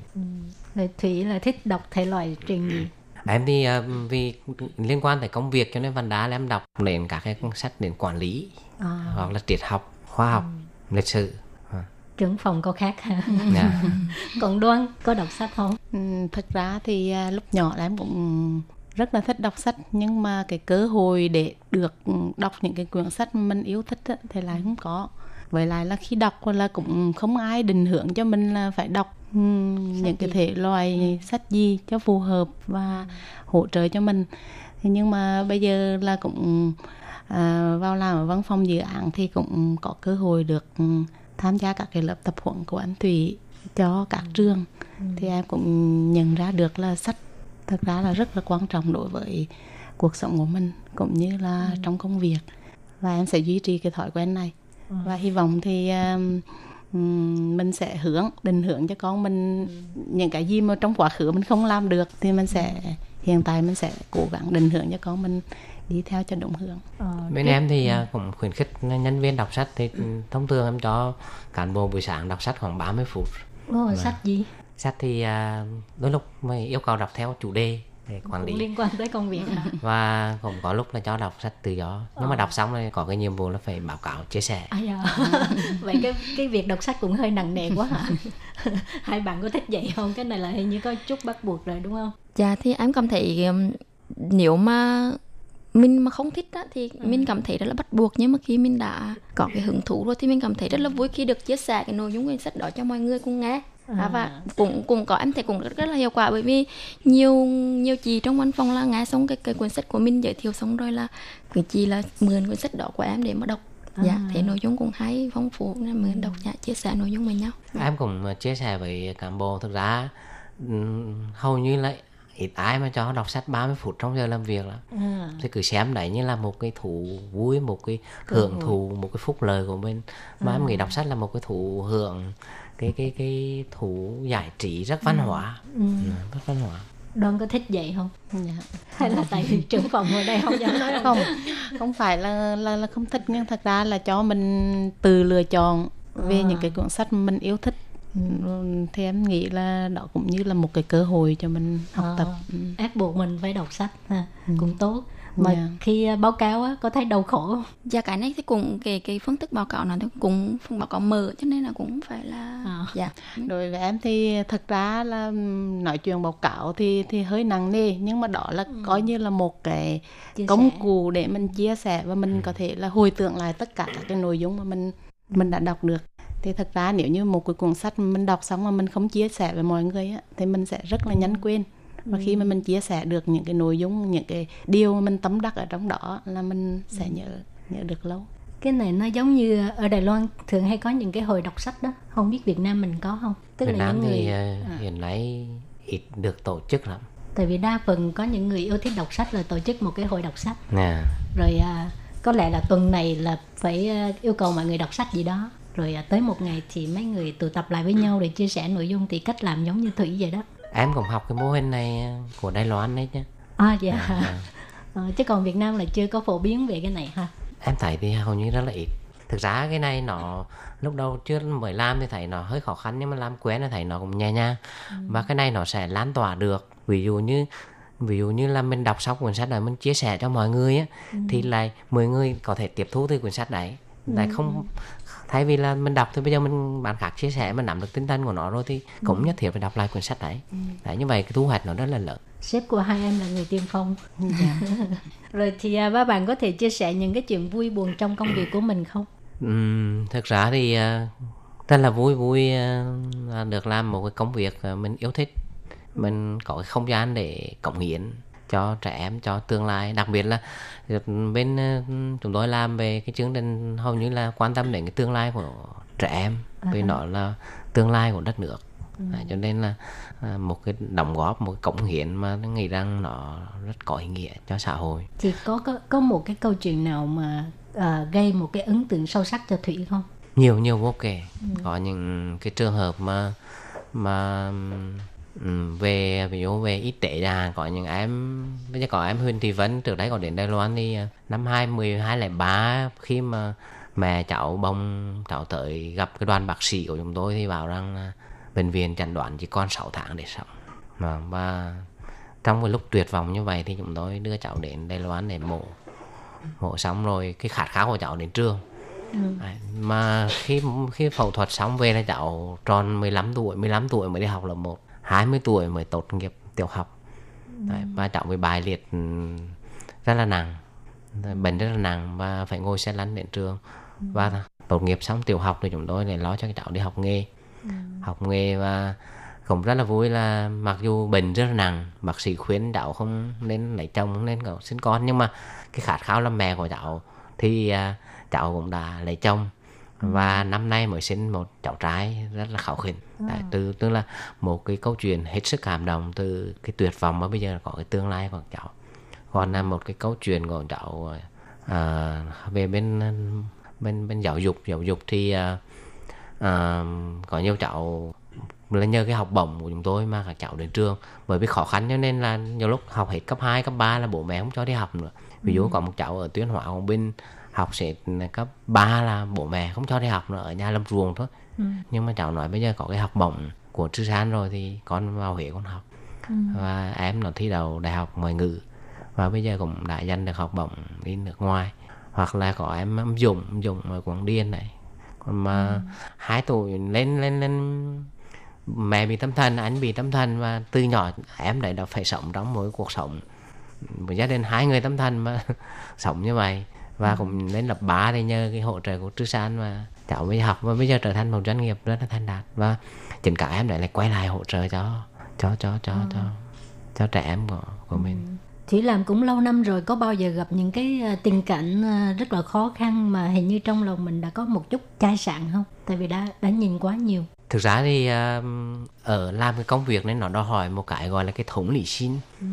Rồi Thủy là thích đọc thể loại truyện gì? (clears throat) em thì à, vì liên quan tới công việc cho nên phần đa là em đọc đến các cái sách đến quản lý À, hoặc là triết học khoa học lịch sử À, trưởng phòng có khác hả? dạ. (laughs) Còn Đoan có đọc sách không? Ừ, thật ra thì à, lúc nhỏ là em cũng rất là thích đọc sách nhưng mà cái cơ hội để được ừ, đọc những cái quyển sách mà mình yêu thích á, thì lại không có vậy lại là khi đọc là cũng không ai định hướng cho mình là phải đọc ừ, những cái gì? thể loại sách gì cho phù hợp và hỗ trợ cho mình. Thế nhưng mà bây giờ là cũng à, vào làm ở văn phòng dự án thì cũng có cơ hội được ừ, tham gia các cái lớp tập huấn của anh Thủy cho các trường. Thì em cũng nhận ra được là sách thật ra là rất là quan trọng đối với cuộc sống của mình cũng như là trong công việc. Và em sẽ duy trì cái thói quen này và hy vọng thì um, mình sẽ hướng định hướng cho con mình. Những cái gì mà trong quá khứ mình không làm được thì mình sẽ hiện tại mình sẽ cố gắng định hướng cho con mình đi theo cho đúng hướng. Bên em thì à, cũng khuyến khích nhân viên đọc sách thì thông thường em cho cán bộ buổi sáng đọc sách khoảng 30 phút. Ồ, sách gì? sách thì à, đôi lúc mới yêu cầu đọc theo chủ đề quản lý. liên quan tới công việc (laughs) và cũng có lúc là cho đọc sách tự do. Nhưng mà đọc xong rồi có cái nhiệm vụ là phải báo cáo chia sẻ. À, dạ. (laughs) vậy cái cái việc đọc sách cũng hơi nặng nề quá hả? (laughs) Hai bạn có thích vậy không? Cái này là hình như có chút bắt buộc rồi đúng không? Dạ thì em cảm thấy nếu mà mình mà không thích á, thì mình cảm thấy rất là bắt buộc. Nhưng mà khi mình đã có cái hứng thú rồi thì mình cảm thấy rất là vui khi được chia sẻ cái nội dung của sách đó cho mọi người cùng nghe. À. và cũng cũng có em thấy cũng rất, rất là hiệu quả. Bởi vì nhiều nhiều chị trong văn phòng là nghe xong cái, cái cuốn sách của mình giới thiệu xong rồi là cái chị là mượn cuốn sách đó của em để mà đọc. Dạ thấy nội dung cũng hay phong phú nên mượn đọc dạ, chia sẻ nội dung với nhau. Em cũng à, chia sẻ với cán bộ. Thực ra hầu như là ít ai mà cho đọc sách 30 phút trong giờ làm việc lắm. À. thì cứ xem đấy như là một cái thú vui một cái hưởng thụ một cái phúc lời của mình. Mà em nghĩ đọc sách là một cái thú hưởng cái cái cái thú giải trí rất văn hóa. Ừ. rất văn hóa. Đoan có thích vậy không? Dạ. hay là tại vì trưởng phòng ở đây không dám nói đâu không không phải là là là không thích. Nhưng thật ra là cho mình tự lựa chọn về À. những cái cuốn sách mình yêu thích. Ừ, thì em nghĩ là đó cũng như là một cái cơ hội cho mình học À. tập Ừ. ép buộc mình phải đọc sách ha. cũng tốt mà Dạ. khi à, báo cáo á, có thấy đau khổ không Dạ cái này thì cũng cái cái phương thức báo cáo nó thì cũng phương báo cáo mở cho nên là cũng phải là À. dạ đối với em thì thật ra là nói chuyện báo cáo thì thì hơi nặng nề nhưng mà đó là coi như là một cái Chia công sẻ. cụ để mình chia sẻ và mình có thể là hồi tưởng lại tất cả các cái nội dung mà mình mình đã đọc được thì thật ra nếu như một cái cuốn sách mình đọc xong mà mình không chia sẻ với mọi người á, thì mình sẽ rất là nhanh quên. Và khi mà mình chia sẻ được những cái nội dung những cái điều mà mình tấm đắc ở trong đó là mình sẽ nhớ nhớ được lâu. Cái này nó giống như ở Đài Loan thường hay có những cái hồi đọc sách đó. Không biết Việt Nam mình có không? Tức Việt là Nam những người thì ờ, hiện nay ít được tổ chức lắm. Tại vì đa phần có những người yêu thích đọc sách là tổ chức một cái hội đọc sách. Nè rồi à, có lẽ là tuần này là phải à, yêu cầu mọi người đọc sách gì đó rồi à, tới một ngày thì mấy người tụ tập lại với nhau để chia sẻ nội dung thì cách làm giống như thủy vậy đó. Em cũng học cái mô hình này ờ, của Đài Loan đấy chứ. À dạ. (laughs) Ờ, chứ còn Việt Nam là chưa có phổ biến về cái này ha. Em thấy thì hầu như rất là ít. Thực ra cái này nó lúc đầu chưa mới làm thì thấy nó hơi khó khăn nhưng mà làm quen thì thấy nó cũng nhẹ nhàng. Và cái này nó sẽ lan tỏa được. Ví dụ như ví dụ như là mình đọc xong cuốn sách này mình chia sẻ cho mọi người á thì lại 10 người có thể tiếp thu từ cuốn sách đấy. Lại không thay vì là mình đọc thì bây giờ mình bạn khác chia sẻ mình nắm được tinh thần của nó rồi thì cũng nhất thiết phải đọc lại cuốn sách đấy. Đấy như vậy cái thu hoạch nó rất là lớn. Sếp của hai em là người tiên phong. (laughs) Rồi thì à, ba bạn có thể chia sẻ những cái chuyện vui buồn trong công việc của mình không? Ừm, thực ra thì à, rất là vui vui à, được làm một cái công việc mình yêu thích. Mình có cái không gian để cống hiến cho trẻ em cho tương lai. Đặc biệt là bên à, chúng tôi làm về cái chương trình hầu như là quan tâm đến cái tương lai của trẻ em vì nó là tương lai của đất nước. Đấy, cho nên là à, một cái đóng góp một cái cống hiến mà nghĩ rằng nó rất có ý nghĩa cho xã hội. Thì có có, có một cái câu chuyện nào mà à, gây một cái ấn tượng sâu sắc cho thủy không? Nhiều nhiều vô kể. Có những cái trường hợp mà mà ừm, về ví dụ về y tế là có những em bây giờ có em Huỳnh Thị Vân trước đấy có đến Đài Loan thì à, năm hai mười hai lẻ ba khi mà mẹ cháu bông cháu tới gặp cái đoàn bác sĩ của chúng tôi thì bảo rằng là bệnh viện chẩn đoán chỉ còn 6 tháng để sống. Mà và trong cái lúc tuyệt vọng như vậy thì chúng tôi đưa cháu đến Đài Loan để mổ. Mổ xong rồi cái khát khao của cháu đến trường. Đấy, mà khi khi phẫu thuật xong về là cháu tròn 15 tuổi 15 tuổi mới đi học lớp 1 20 tuổi mới tốt nghiệp tiểu học. Đấy, và cháu bị bài liệt ừm, rất là nặng. Bệnh rất là nặng và phải ngồi xe lăn đến trường. Và tốt nghiệp xong tiểu học thì chúng tôi để lo cho cái cháu đi học nghề. Học nghề và cũng rất là vui là mặc dù bệnh rất là nặng bác sĩ khuyến cháu không nên lấy chồng không nên có sinh con nhưng mà cái khát khao làm mẹ của cháu thì à, cháu cũng đã lấy chồng và năm nay mới sinh một cháu trai rất là khảo khỉnh. Tại, từ tức là một cái câu chuyện hết sức cảm động từ cái tuyệt vọng mà bây giờ có cái tương lai của cháu. Còn là một cái câu chuyện của cháu à, về bên bên bên giáo dục. Giáo dục thì à, à, có nhiều cháu là nhờ cái học bổng của chúng tôi mà các cháu đến trường. Bởi vì khó khăn cho nên là nhiều lúc học hết cấp 2, cấp 3 là bố mẹ không cho đi học nữa. Ví dụ có một cháu ở tuyên hóa quảng bình học sẽ cấp 3 là bố mẹ không cho đi học nữa ở nhà làm ruộng thôi. Ừ. nhưng mà cháu nói bây giờ có cái học bổng của Trư San rồi thì con vào Huế con học. Ừ. và em nó thi đầu đại học ngoại ngữ. Và bây giờ cũng đã giành được học bổng đi nước ngoài. Hoặc là có em em dùng dùng ở quảng điên này. Còn mà ừ. hai tuổi lên lên lên mẹ bị tâm thần anh bị tâm thần. Và từ nhỏ em đấy đã phải sống trong mỗi cuộc sống. Một gia đình hai người tâm thần mà (laughs) sống như vậy và cũng lên lập bá để nhờ cái hỗ trợ của Trư San và cháu mới học và bây giờ trở thành một doanh nghiệp rất là thành đạt và chính cả em lại lại quay lại hỗ trợ cho cho cho cho ừ. cho cho trẻ em của của mình ừ. Chị làm cũng lâu năm rồi có bao giờ gặp những cái ờ, tình cảnh ờ, rất là khó khăn mà hình như trong lòng mình đã có một chút chai sạn không? Tại vì đã đã nhìn quá nhiều. Thực ra thì ở làm cái công việc nên nó đòi hỏi một cái gọi là cái thống lý sinh. Ừ.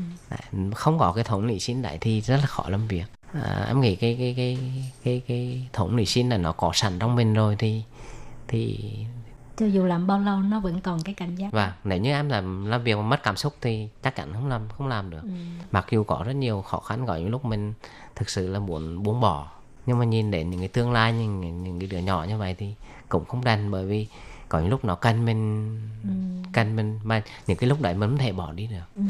Không có cái thống lý sinh đấy thì rất là khó làm việc à, em nghĩ cái cái cái cái cái thống lý sinh là nó có sẵn trong mình rồi thì thì cho dù làm bao lâu nó vẫn còn cái cảm giác và nếu như em làm làm việc mà mất cảm xúc thì chắc chắn không làm không làm được ừ. mặc dù có rất nhiều khó khăn có những lúc mình thực sự là muốn buông bỏ nhưng mà nhìn đến những cái tương lai những, những, những cái đứa nhỏ như vậy thì cũng không đành bởi vì có những lúc nó cần mình ừ. cần mình mà những cái lúc đấy mình không thể bỏ đi được ừ.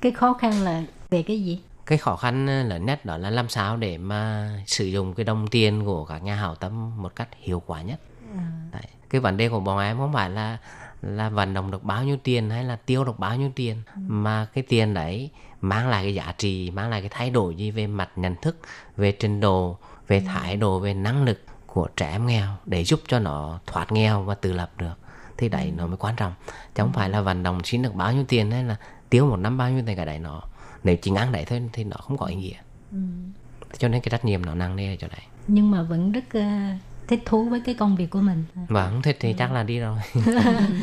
cái khó khăn là về cái gì cái khó khăn lớn nhất đó là làm sao để mà sử dụng cái đồng tiền của các nhà hảo tâm một cách hiệu quả nhất à. Đấy. cái vấn đề của bọn em không phải là là vận động được bao nhiêu tiền hay là tiêu được bao nhiêu tiền ừ. mà cái tiền đấy mang lại cái giá trị mang lại cái thay đổi gì về mặt nhận thức về trình độ về ừ. thái độ về năng lực của trẻ em nghèo để giúp cho nó thoát nghèo và tự lập được thì đấy ừ. nó mới quan trọng chứ không phải là vận động xin được bao nhiêu tiền hay là tiêu một năm bao nhiêu tiền cái đấy nó nếu chỉ ngắn đấy thôi thì nó không có ý nghĩa. Ừ. cho nên cái trách nhiệm nó nặng nề chỗ này nhưng mà vẫn rất uh, thích thú với cái công việc của mình. Và không thích thì ừ. chắc là đi rồi. (laughs)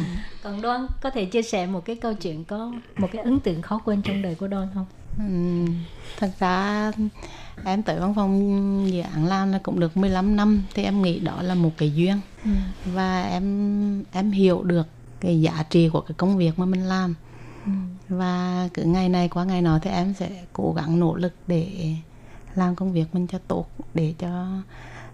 (laughs) Còn đoan có thể chia sẻ một cái câu chuyện có một cái ấn tượng khó quên trong đời của đoan không? Ừ, thật ra em tới văn phòng dự án làm là cũng được 15 năm thì em nghĩ đó là một cái duyên. Ừ. và em em hiểu được cái giá trị của cái công việc mà mình làm và cứ ngày này qua ngày nọ thì em sẽ cố gắng nỗ lực để làm công việc mình cho tốt để cho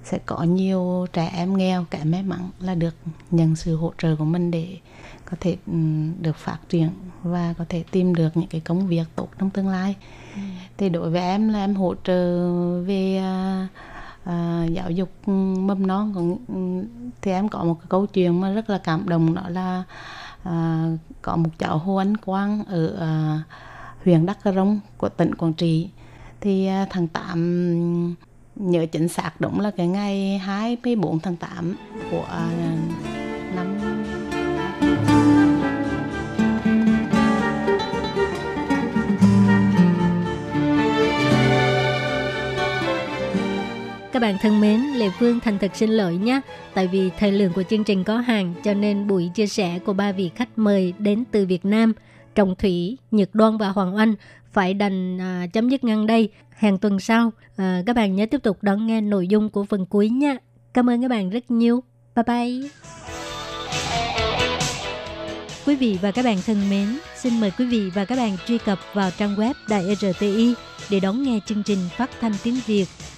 sẽ có nhiều trẻ em nghèo kẻ may mắn là được nhận sự hỗ trợ của mình để có thể ừ, được phát triển và có thể tìm được những cái công việc tốt trong tương lai ừ. thì đối với em là em hỗ trợ về à, à, giáo dục mầm non còn ừ, thì em có một cái câu chuyện mà rất là cảm động đó là à, có một cháu Hồ Anh Quang ở à, huyện Đắk Rông của tỉnh Quảng Trị. Thì à, tháng 8 nhớ chính xác đúng là cái ngày 24 tháng 8 của à, Các bạn thân mến, Lệ Phương thành thật xin lỗi nhé. Tại vì thời lượng của chương trình có hàng cho nên buổi chia sẻ của ba vị khách mời đến từ Việt Nam, Trọng Thủy, Nhật Đoan và Hoàng Anh phải đành à, chấm dứt ngang đây. Hàng tuần sau, à, các bạn nhớ tiếp tục đón nghe nội dung của phần cuối nha. Cảm ơn các bạn rất nhiều. Bye bye. Quý vị và các bạn thân mến, xin mời quý vị và các bạn truy cập vào trang web Đài RTI để đón nghe chương trình phát thanh tiếng Việt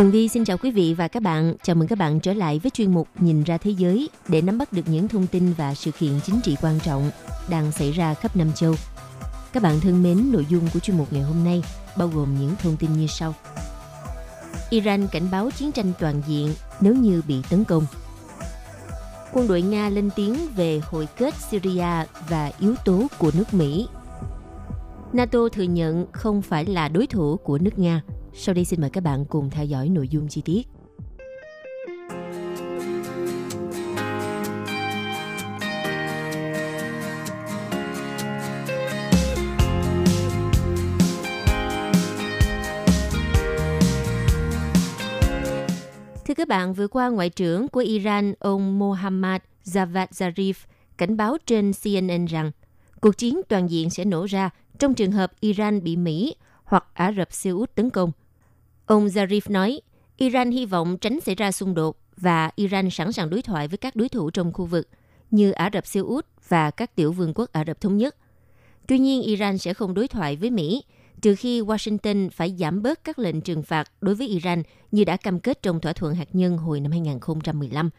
Tường Vi xin chào quý vị và các bạn. Chào mừng các bạn trở lại với chuyên mục Nhìn ra thế giới để nắm bắt được những thông tin và sự kiện chính trị quan trọng đang xảy ra khắp năm châu. Các bạn thân mến, nội dung của chuyên mục ngày hôm nay bao gồm những thông tin như sau. Iran cảnh báo chiến tranh toàn diện nếu như bị tấn công. Quân đội Nga lên tiếng về hội kết Syria và yếu tố của nước Mỹ. NATO thừa nhận không phải là đối thủ của nước Nga – sau đây xin mời các bạn cùng theo dõi nội dung chi tiết. Thưa các bạn, vừa qua Ngoại trưởng của Iran, ông Mohammad Javad Zarif cảnh báo trên CNN rằng cuộc chiến toàn diện sẽ nổ ra trong trường hợp Iran bị Mỹ hoặc Ả Rập Xê Út tấn công. Ông Zarif nói, Iran hy vọng tránh xảy ra xung đột và Iran sẵn sàng đối thoại với các đối thủ trong khu vực như Ả Rập Xê Út và các tiểu vương quốc Ả Rập Thống Nhất. Tuy nhiên, Iran sẽ không đối thoại với Mỹ trừ khi Washington phải giảm bớt các lệnh trừng phạt đối với Iran như đã cam kết trong thỏa thuận hạt nhân hồi năm 2015.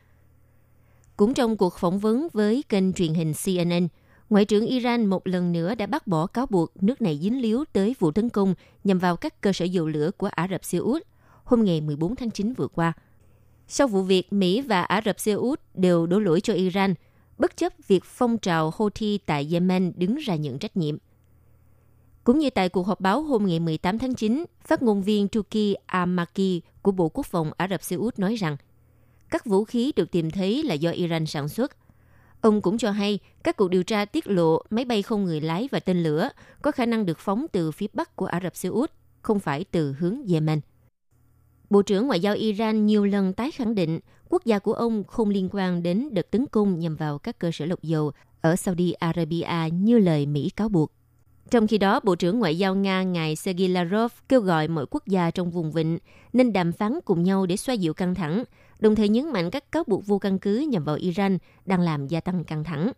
Cũng trong cuộc phỏng vấn với kênh truyền hình CNN, Ngoại trưởng Iran một lần nữa đã bác bỏ cáo buộc nước này dính líu tới vụ tấn công nhằm vào các cơ sở dầu lửa của Ả Rập Xê Út hôm ngày 14 tháng 9 vừa qua. Sau vụ việc, Mỹ và Ả Rập Xê Út đều đổ lỗi cho Iran, bất chấp việc phong trào Houthi tại Yemen đứng ra nhận trách nhiệm. Cũng như tại cuộc họp báo hôm ngày 18 tháng 9, phát ngôn viên Tuki Amaki của Bộ Quốc phòng Ả Rập Xê Út nói rằng các vũ khí được tìm thấy là do Iran sản xuất Ông cũng cho hay các cuộc điều tra tiết lộ máy bay không người lái và tên lửa có khả năng được phóng từ phía bắc của Ả Rập Xê Út, không phải từ hướng Yemen. Bộ trưởng Ngoại giao Iran nhiều lần tái khẳng định quốc gia của ông không liên quan đến đợt tấn công nhằm vào các cơ sở lọc dầu ở Saudi Arabia như lời Mỹ cáo buộc. Trong khi đó, Bộ trưởng Ngoại giao Nga ngài Sergei Lavrov kêu gọi mọi quốc gia trong vùng vịnh nên đàm phán cùng nhau để xoa dịu căng thẳng, đồng thời nhấn mạnh các cáo buộc vô căn cứ nhằm vào Iran đang làm gia tăng căng thẳng.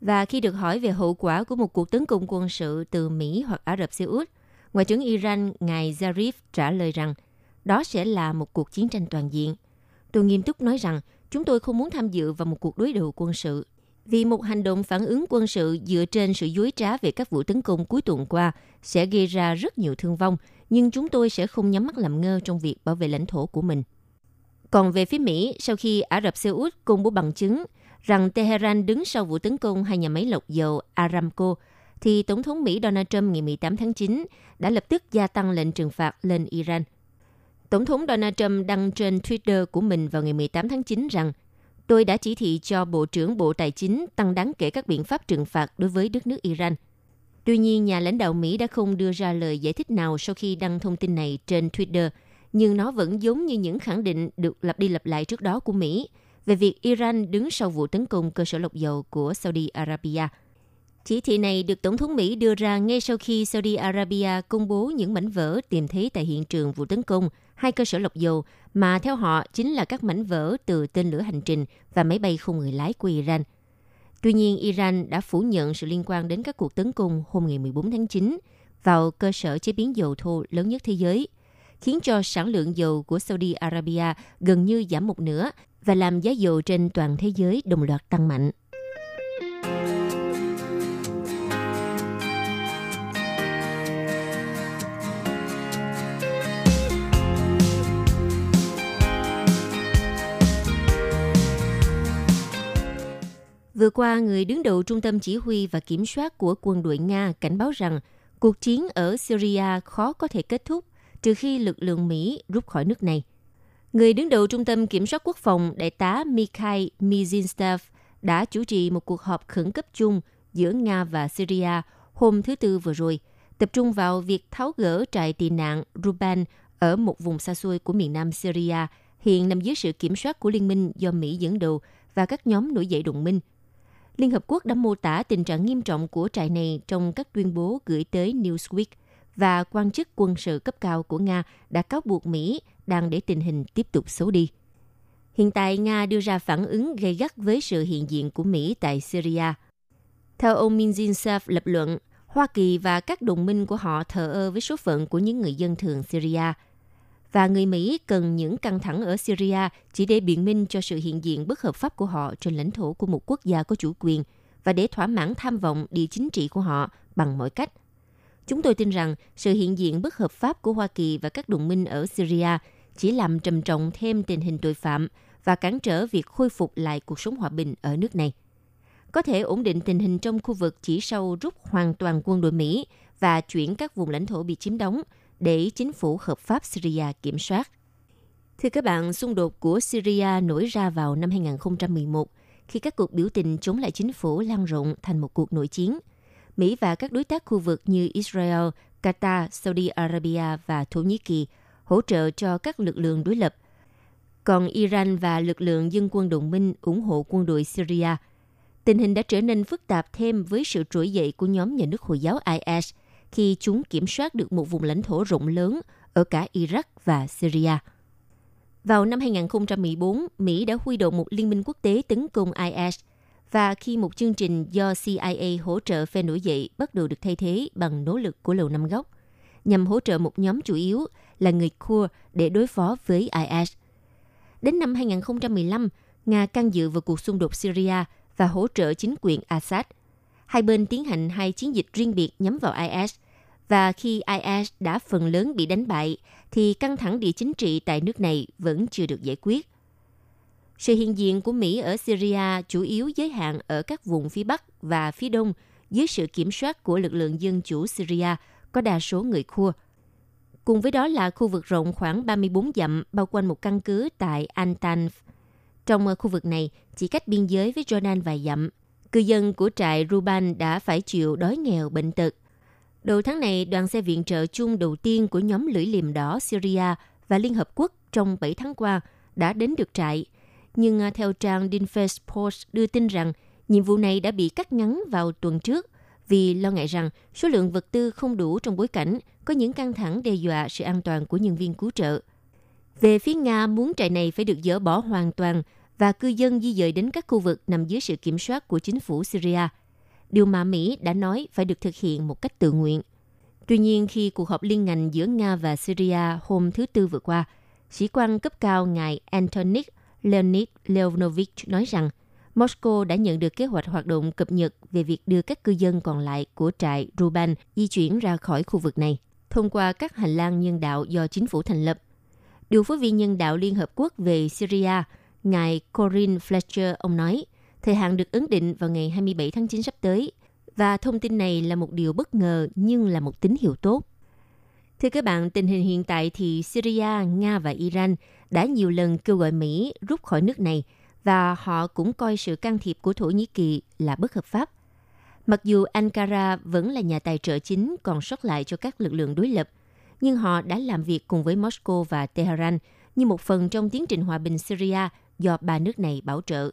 Và khi được hỏi về hậu quả của một cuộc tấn công quân sự từ Mỹ hoặc Ả Rập Xê Út, Ngoại trưởng Iran ngài Zarif trả lời rằng đó sẽ là một cuộc chiến tranh toàn diện. Tôi nghiêm túc nói rằng chúng tôi không muốn tham dự vào một cuộc đối đầu quân sự vì một hành động phản ứng quân sự dựa trên sự dối trá về các vụ tấn công cuối tuần qua sẽ gây ra rất nhiều thương vong, nhưng chúng tôi sẽ không nhắm mắt làm ngơ trong việc bảo vệ lãnh thổ của mình. Còn về phía Mỹ, sau khi Ả Rập Xê Út công bố bằng chứng rằng Tehran đứng sau vụ tấn công hai nhà máy lọc dầu Aramco, thì Tổng thống Mỹ Donald Trump ngày 18 tháng 9 đã lập tức gia tăng lệnh trừng phạt lên Iran. Tổng thống Donald Trump đăng trên Twitter của mình vào ngày 18 tháng 9 rằng tôi đã chỉ thị cho Bộ trưởng Bộ Tài chính tăng đáng kể các biện pháp trừng phạt đối với đất nước Iran. Tuy nhiên, nhà lãnh đạo Mỹ đã không đưa ra lời giải thích nào sau khi đăng thông tin này trên Twitter, nhưng nó vẫn giống như những khẳng định được lặp đi lặp lại trước đó của Mỹ về việc Iran đứng sau vụ tấn công cơ sở lọc dầu của Saudi Arabia. Chỉ thị này được Tổng thống Mỹ đưa ra ngay sau khi Saudi Arabia công bố những mảnh vỡ tìm thấy tại hiện trường vụ tấn công hai cơ sở lọc dầu mà theo họ chính là các mảnh vỡ từ tên lửa hành trình và máy bay không người lái của Iran. Tuy nhiên, Iran đã phủ nhận sự liên quan đến các cuộc tấn công hôm ngày 14 tháng 9 vào cơ sở chế biến dầu thô lớn nhất thế giới, khiến cho sản lượng dầu của Saudi Arabia gần như giảm một nửa và làm giá dầu trên toàn thế giới đồng loạt tăng mạnh. Vừa qua, người đứng đầu Trung tâm Chỉ huy và Kiểm soát của quân đội Nga cảnh báo rằng cuộc chiến ở Syria khó có thể kết thúc trừ khi lực lượng Mỹ rút khỏi nước này. Người đứng đầu Trung tâm Kiểm soát Quốc phòng, Đại tá Mikhail Mizinstev đã chủ trì một cuộc họp khẩn cấp chung giữa Nga và Syria hôm thứ Tư vừa rồi, tập trung vào việc tháo gỡ trại tị nạn Ruban ở một vùng xa xôi của miền nam Syria, hiện nằm dưới sự kiểm soát của liên minh do Mỹ dẫn đầu và các nhóm nổi dậy đồng minh. Liên Hợp Quốc đã mô tả tình trạng nghiêm trọng của trại này trong các tuyên bố gửi tới Newsweek và quan chức quân sự cấp cao của Nga đã cáo buộc Mỹ đang để tình hình tiếp tục xấu đi. Hiện tại, Nga đưa ra phản ứng gây gắt với sự hiện diện của Mỹ tại Syria. Theo ông Minzinsev lập luận, Hoa Kỳ và các đồng minh của họ thờ ơ với số phận của những người dân thường Syria. Và người Mỹ cần những căng thẳng ở Syria chỉ để biện minh cho sự hiện diện bất hợp pháp của họ trên lãnh thổ của một quốc gia có chủ quyền và để thỏa mãn tham vọng địa chính trị của họ bằng mọi cách. Chúng tôi tin rằng sự hiện diện bất hợp pháp của Hoa Kỳ và các đồng minh ở Syria chỉ làm trầm trọng thêm tình hình tội phạm và cản trở việc khôi phục lại cuộc sống hòa bình ở nước này. Có thể ổn định tình hình trong khu vực chỉ sau rút hoàn toàn quân đội Mỹ và chuyển các vùng lãnh thổ bị chiếm đóng để chính phủ hợp pháp Syria kiểm soát. Thưa các bạn, xung đột của Syria nổi ra vào năm 2011 khi các cuộc biểu tình chống lại chính phủ lan rộng thành một cuộc nội chiến. Mỹ và các đối tác khu vực như Israel, Qatar, Saudi Arabia và Thổ Nhĩ Kỳ hỗ trợ cho các lực lượng đối lập. Còn Iran và lực lượng dân quân đồng minh ủng hộ quân đội Syria. Tình hình đã trở nên phức tạp thêm với sự trỗi dậy của nhóm nhà nước Hồi giáo IS khi chúng kiểm soát được một vùng lãnh thổ rộng lớn ở cả Iraq và Syria. Vào năm 2014, Mỹ đã huy động một liên minh quốc tế tấn công IS và khi một chương trình do CIA hỗ trợ phe nổi dậy bắt đầu được thay thế bằng nỗ lực của Lầu Năm Góc, nhằm hỗ trợ một nhóm chủ yếu là người Kurd để đối phó với IS. Đến năm 2015, Nga can dự vào cuộc xung đột Syria và hỗ trợ chính quyền Assad. Hai bên tiến hành hai chiến dịch riêng biệt nhắm vào IS và khi IS đã phần lớn bị đánh bại, thì căng thẳng địa chính trị tại nước này vẫn chưa được giải quyết. Sự hiện diện của Mỹ ở Syria chủ yếu giới hạn ở các vùng phía Bắc và phía Đông dưới sự kiểm soát của lực lượng dân chủ Syria có đa số người Kurd. Cùng với đó là khu vực rộng khoảng 34 dặm bao quanh một căn cứ tại Antanf. Trong ờ, khu vực này, chỉ cách biên giới với Jordan vài dặm, cư dân của trại Ruban đã phải chịu đói nghèo bệnh tật Đầu tháng này, đoàn xe viện trợ chung đầu tiên của nhóm lưỡi liềm đỏ Syria và Liên Hợp Quốc trong 7 tháng qua đã đến được trại. Nhưng à, theo trang Dinfest Post đưa tin rằng nhiệm vụ này đã bị cắt ngắn vào tuần trước vì lo ngại rằng số lượng vật tư không đủ trong bối cảnh có những căng thẳng đe dọa sự an toàn của nhân viên cứu trợ. Về phía Nga muốn trại này phải được dỡ bỏ hoàn toàn và cư dân di dời đến các khu vực nằm dưới sự kiểm soát của chính phủ Syria – điều mà Mỹ đã nói phải được thực hiện một cách tự nguyện. Tuy nhiên, khi cuộc họp liên ngành giữa Nga và Syria hôm thứ Tư vừa qua, sĩ quan cấp cao ngài Antonik Leonid Leonovich nói rằng Moscow đã nhận được kế hoạch hoạt động cập nhật về việc đưa các cư dân còn lại của trại Ruban di chuyển ra khỏi khu vực này thông qua các hành lang nhân đạo do chính phủ thành lập. Điều phối viên nhân đạo Liên Hợp Quốc về Syria, ngài Corinne Fletcher, ông nói, Thời hạn được ấn định vào ngày 27 tháng 9 sắp tới và thông tin này là một điều bất ngờ nhưng là một tín hiệu tốt. Thưa các bạn, tình hình hiện tại thì Syria, Nga và Iran đã nhiều lần kêu gọi Mỹ rút khỏi nước này và họ cũng coi sự can thiệp của Thổ Nhĩ Kỳ là bất hợp pháp. Mặc dù Ankara vẫn là nhà tài trợ chính còn sót lại cho các lực lượng đối lập, nhưng họ đã làm việc cùng với Moscow và Tehran như một phần trong tiến trình hòa bình Syria do ba nước này bảo trợ.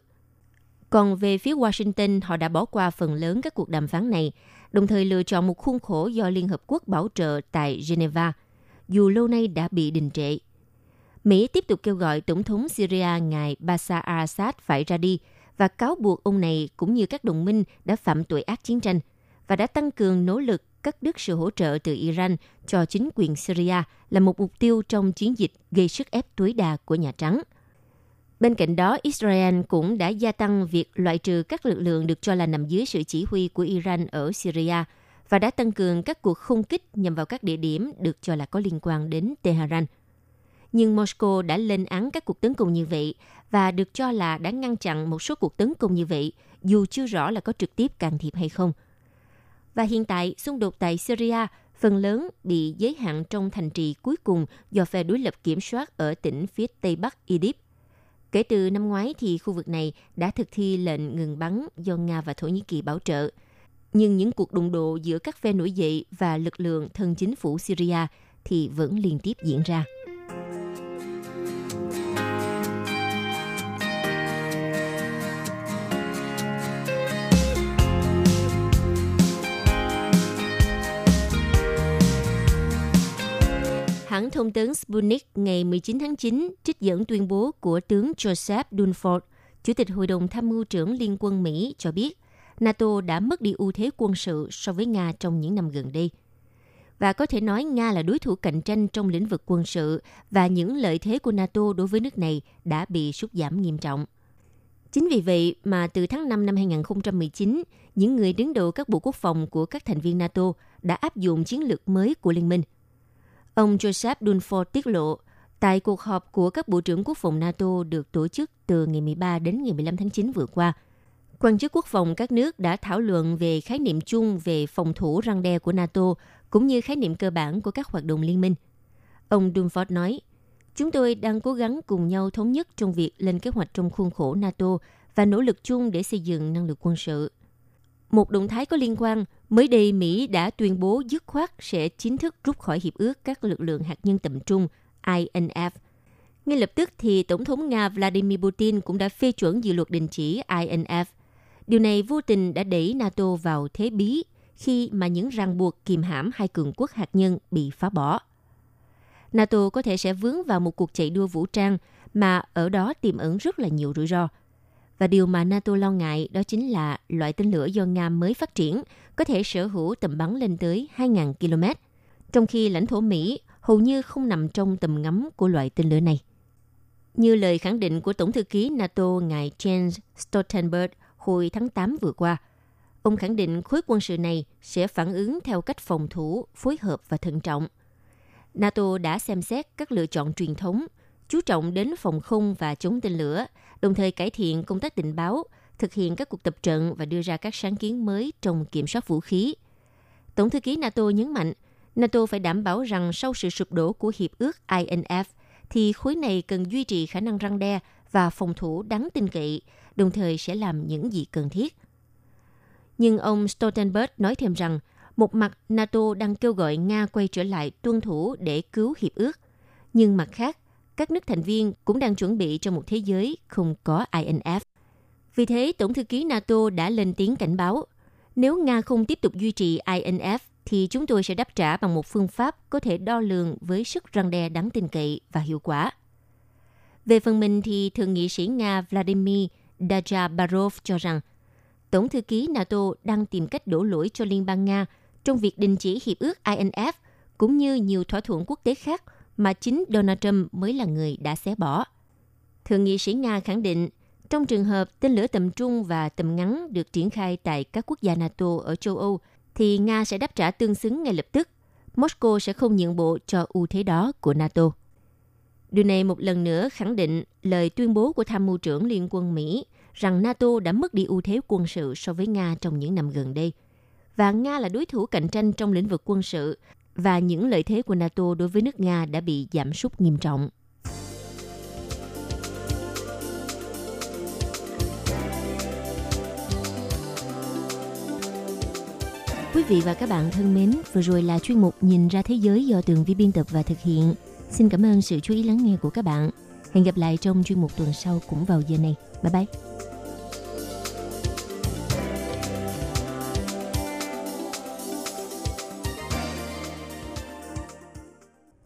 Còn về phía Washington, họ đã bỏ qua phần lớn các cuộc đàm phán này, đồng thời lựa chọn một khuôn khổ do Liên Hợp Quốc bảo trợ tại Geneva, dù lâu nay đã bị đình trệ. Mỹ tiếp tục kêu gọi Tổng thống Syria ngài Bashar al-Assad phải ra đi và cáo buộc ông này cũng như các đồng minh đã phạm tội ác chiến tranh và đã tăng cường nỗ lực cắt đứt sự hỗ trợ từ Iran cho chính quyền Syria là một mục tiêu trong chiến dịch gây sức ép tối đa của Nhà Trắng – Bên cạnh đó, Israel cũng đã gia tăng việc loại trừ các lực lượng được cho là nằm dưới sự chỉ huy của Iran ở Syria và đã tăng cường các cuộc không kích nhằm vào các địa điểm được cho là có liên quan đến Tehran. Nhưng Moscow đã lên án các cuộc tấn công như vậy và được cho là đã ngăn chặn một số cuộc tấn công như vậy, dù chưa rõ là có trực tiếp can thiệp hay không. Và hiện tại, xung đột tại Syria phần lớn bị giới hạn trong thành trì cuối cùng do phe đối lập kiểm soát ở tỉnh phía tây bắc Idlib Kể từ năm ngoái thì khu vực này đã thực thi lệnh ngừng bắn do Nga và Thổ Nhĩ Kỳ bảo trợ. nhưng những cuộc đụng độ giữa các phe nổi dậy và lực lượng thân chính phủ Syria thì vẫn liên tiếp diễn ra. Hãng thông tấn Sputnik ngày 19 tháng 9 trích dẫn tuyên bố của tướng Joseph Dunford, Chủ tịch Hội đồng Tham mưu trưởng Liên quân Mỹ cho biết NATO đã mất đi ưu thế quân sự so với Nga trong những năm gần đây. Và có thể nói Nga là đối thủ cạnh tranh trong lĩnh vực quân sự và những lợi thế của NATO đối với nước này đã bị sút giảm nghiêm trọng. Chính vì vậy mà từ tháng 5 năm 2019, những người đứng đầu các bộ quốc phòng của các thành viên NATO đã áp dụng chiến lược mới của liên minh – Ông Joseph Dunford tiết lộ, tại cuộc họp của các bộ trưởng quốc phòng NATO được tổ chức từ ngày 13 đến ngày 15 tháng 9 vừa qua, quan chức quốc phòng các nước đã thảo luận về khái niệm chung về phòng thủ răng đe của NATO cũng như khái niệm cơ bản của các hoạt động liên minh. Ông Dunford nói, Chúng tôi đang cố gắng cùng nhau thống nhất trong việc lên kế hoạch trong khuôn khổ NATO và nỗ lực chung để xây dựng năng lực quân sự. Một động thái có liên quan, mới đây Mỹ đã tuyên bố dứt khoát sẽ chính thức rút khỏi Hiệp ước các lực lượng hạt nhân tầm trung INF. Ngay lập tức thì Tổng thống Nga Vladimir Putin cũng đã phê chuẩn dự luật đình chỉ INF. Điều này vô tình đã đẩy NATO vào thế bí khi mà những ràng buộc kìm hãm hai cường quốc hạt nhân bị phá bỏ. NATO có thể sẽ vướng vào một cuộc chạy đua vũ trang mà ở đó tiềm ẩn rất là nhiều rủi ro – và điều mà NATO lo ngại đó chính là loại tên lửa do Nga mới phát triển có thể sở hữu tầm bắn lên tới 2.000 km, trong khi lãnh thổ Mỹ hầu như không nằm trong tầm ngắm của loại tên lửa này. Như lời khẳng định của Tổng thư ký NATO ngài Jens Stoltenberg hồi tháng 8 vừa qua, ông khẳng định khối quân sự này sẽ phản ứng theo cách phòng thủ, phối hợp và thận trọng. NATO đã xem xét các lựa chọn truyền thống, chú trọng đến phòng không và chống tên lửa – đồng thời cải thiện công tác tình báo, thực hiện các cuộc tập trận và đưa ra các sáng kiến mới trong kiểm soát vũ khí. Tổng thư ký NATO nhấn mạnh, NATO phải đảm bảo rằng sau sự sụp đổ của hiệp ước INF, thì khối này cần duy trì khả năng răng đe và phòng thủ đáng tin cậy, đồng thời sẽ làm những gì cần thiết. Nhưng ông Stoltenberg nói thêm rằng, một mặt NATO đang kêu gọi Nga quay trở lại tuân thủ để cứu hiệp ước, nhưng mặt khác, các nước thành viên cũng đang chuẩn bị cho một thế giới không có INF. Vì thế, Tổng thư ký NATO đã lên tiếng cảnh báo, nếu Nga không tiếp tục duy trì INF thì chúng tôi sẽ đáp trả bằng một phương pháp có thể đo lường với sức răng đe đáng tin cậy và hiệu quả. Về phần mình thì Thượng nghị sĩ Nga Vladimir Dajabarov cho rằng Tổng thư ký NATO đang tìm cách đổ lỗi cho Liên bang Nga trong việc đình chỉ hiệp ước INF cũng như nhiều thỏa thuận quốc tế khác – mà chính Donald Trump mới là người đã xé bỏ. Thượng nghị sĩ Nga khẳng định, trong trường hợp tên lửa tầm trung và tầm ngắn được triển khai tại các quốc gia NATO ở châu Âu, thì Nga sẽ đáp trả tương xứng ngay lập tức. Moscow sẽ không nhượng bộ cho ưu thế đó của NATO. Điều này một lần nữa khẳng định lời tuyên bố của tham mưu trưởng Liên quân Mỹ rằng NATO đã mất đi ưu thế quân sự so với Nga trong những năm gần đây. Và Nga là đối thủ cạnh tranh trong lĩnh vực quân sự và những lợi thế của NATO đối với nước Nga đã bị giảm sút nghiêm trọng. Quý vị và các bạn thân mến, vừa rồi là chuyên mục Nhìn ra thế giới do Tường Vi biên tập và thực hiện. Xin cảm ơn sự chú ý lắng nghe của các bạn. Hẹn gặp lại trong chuyên mục tuần sau cũng vào giờ này. Bye bye!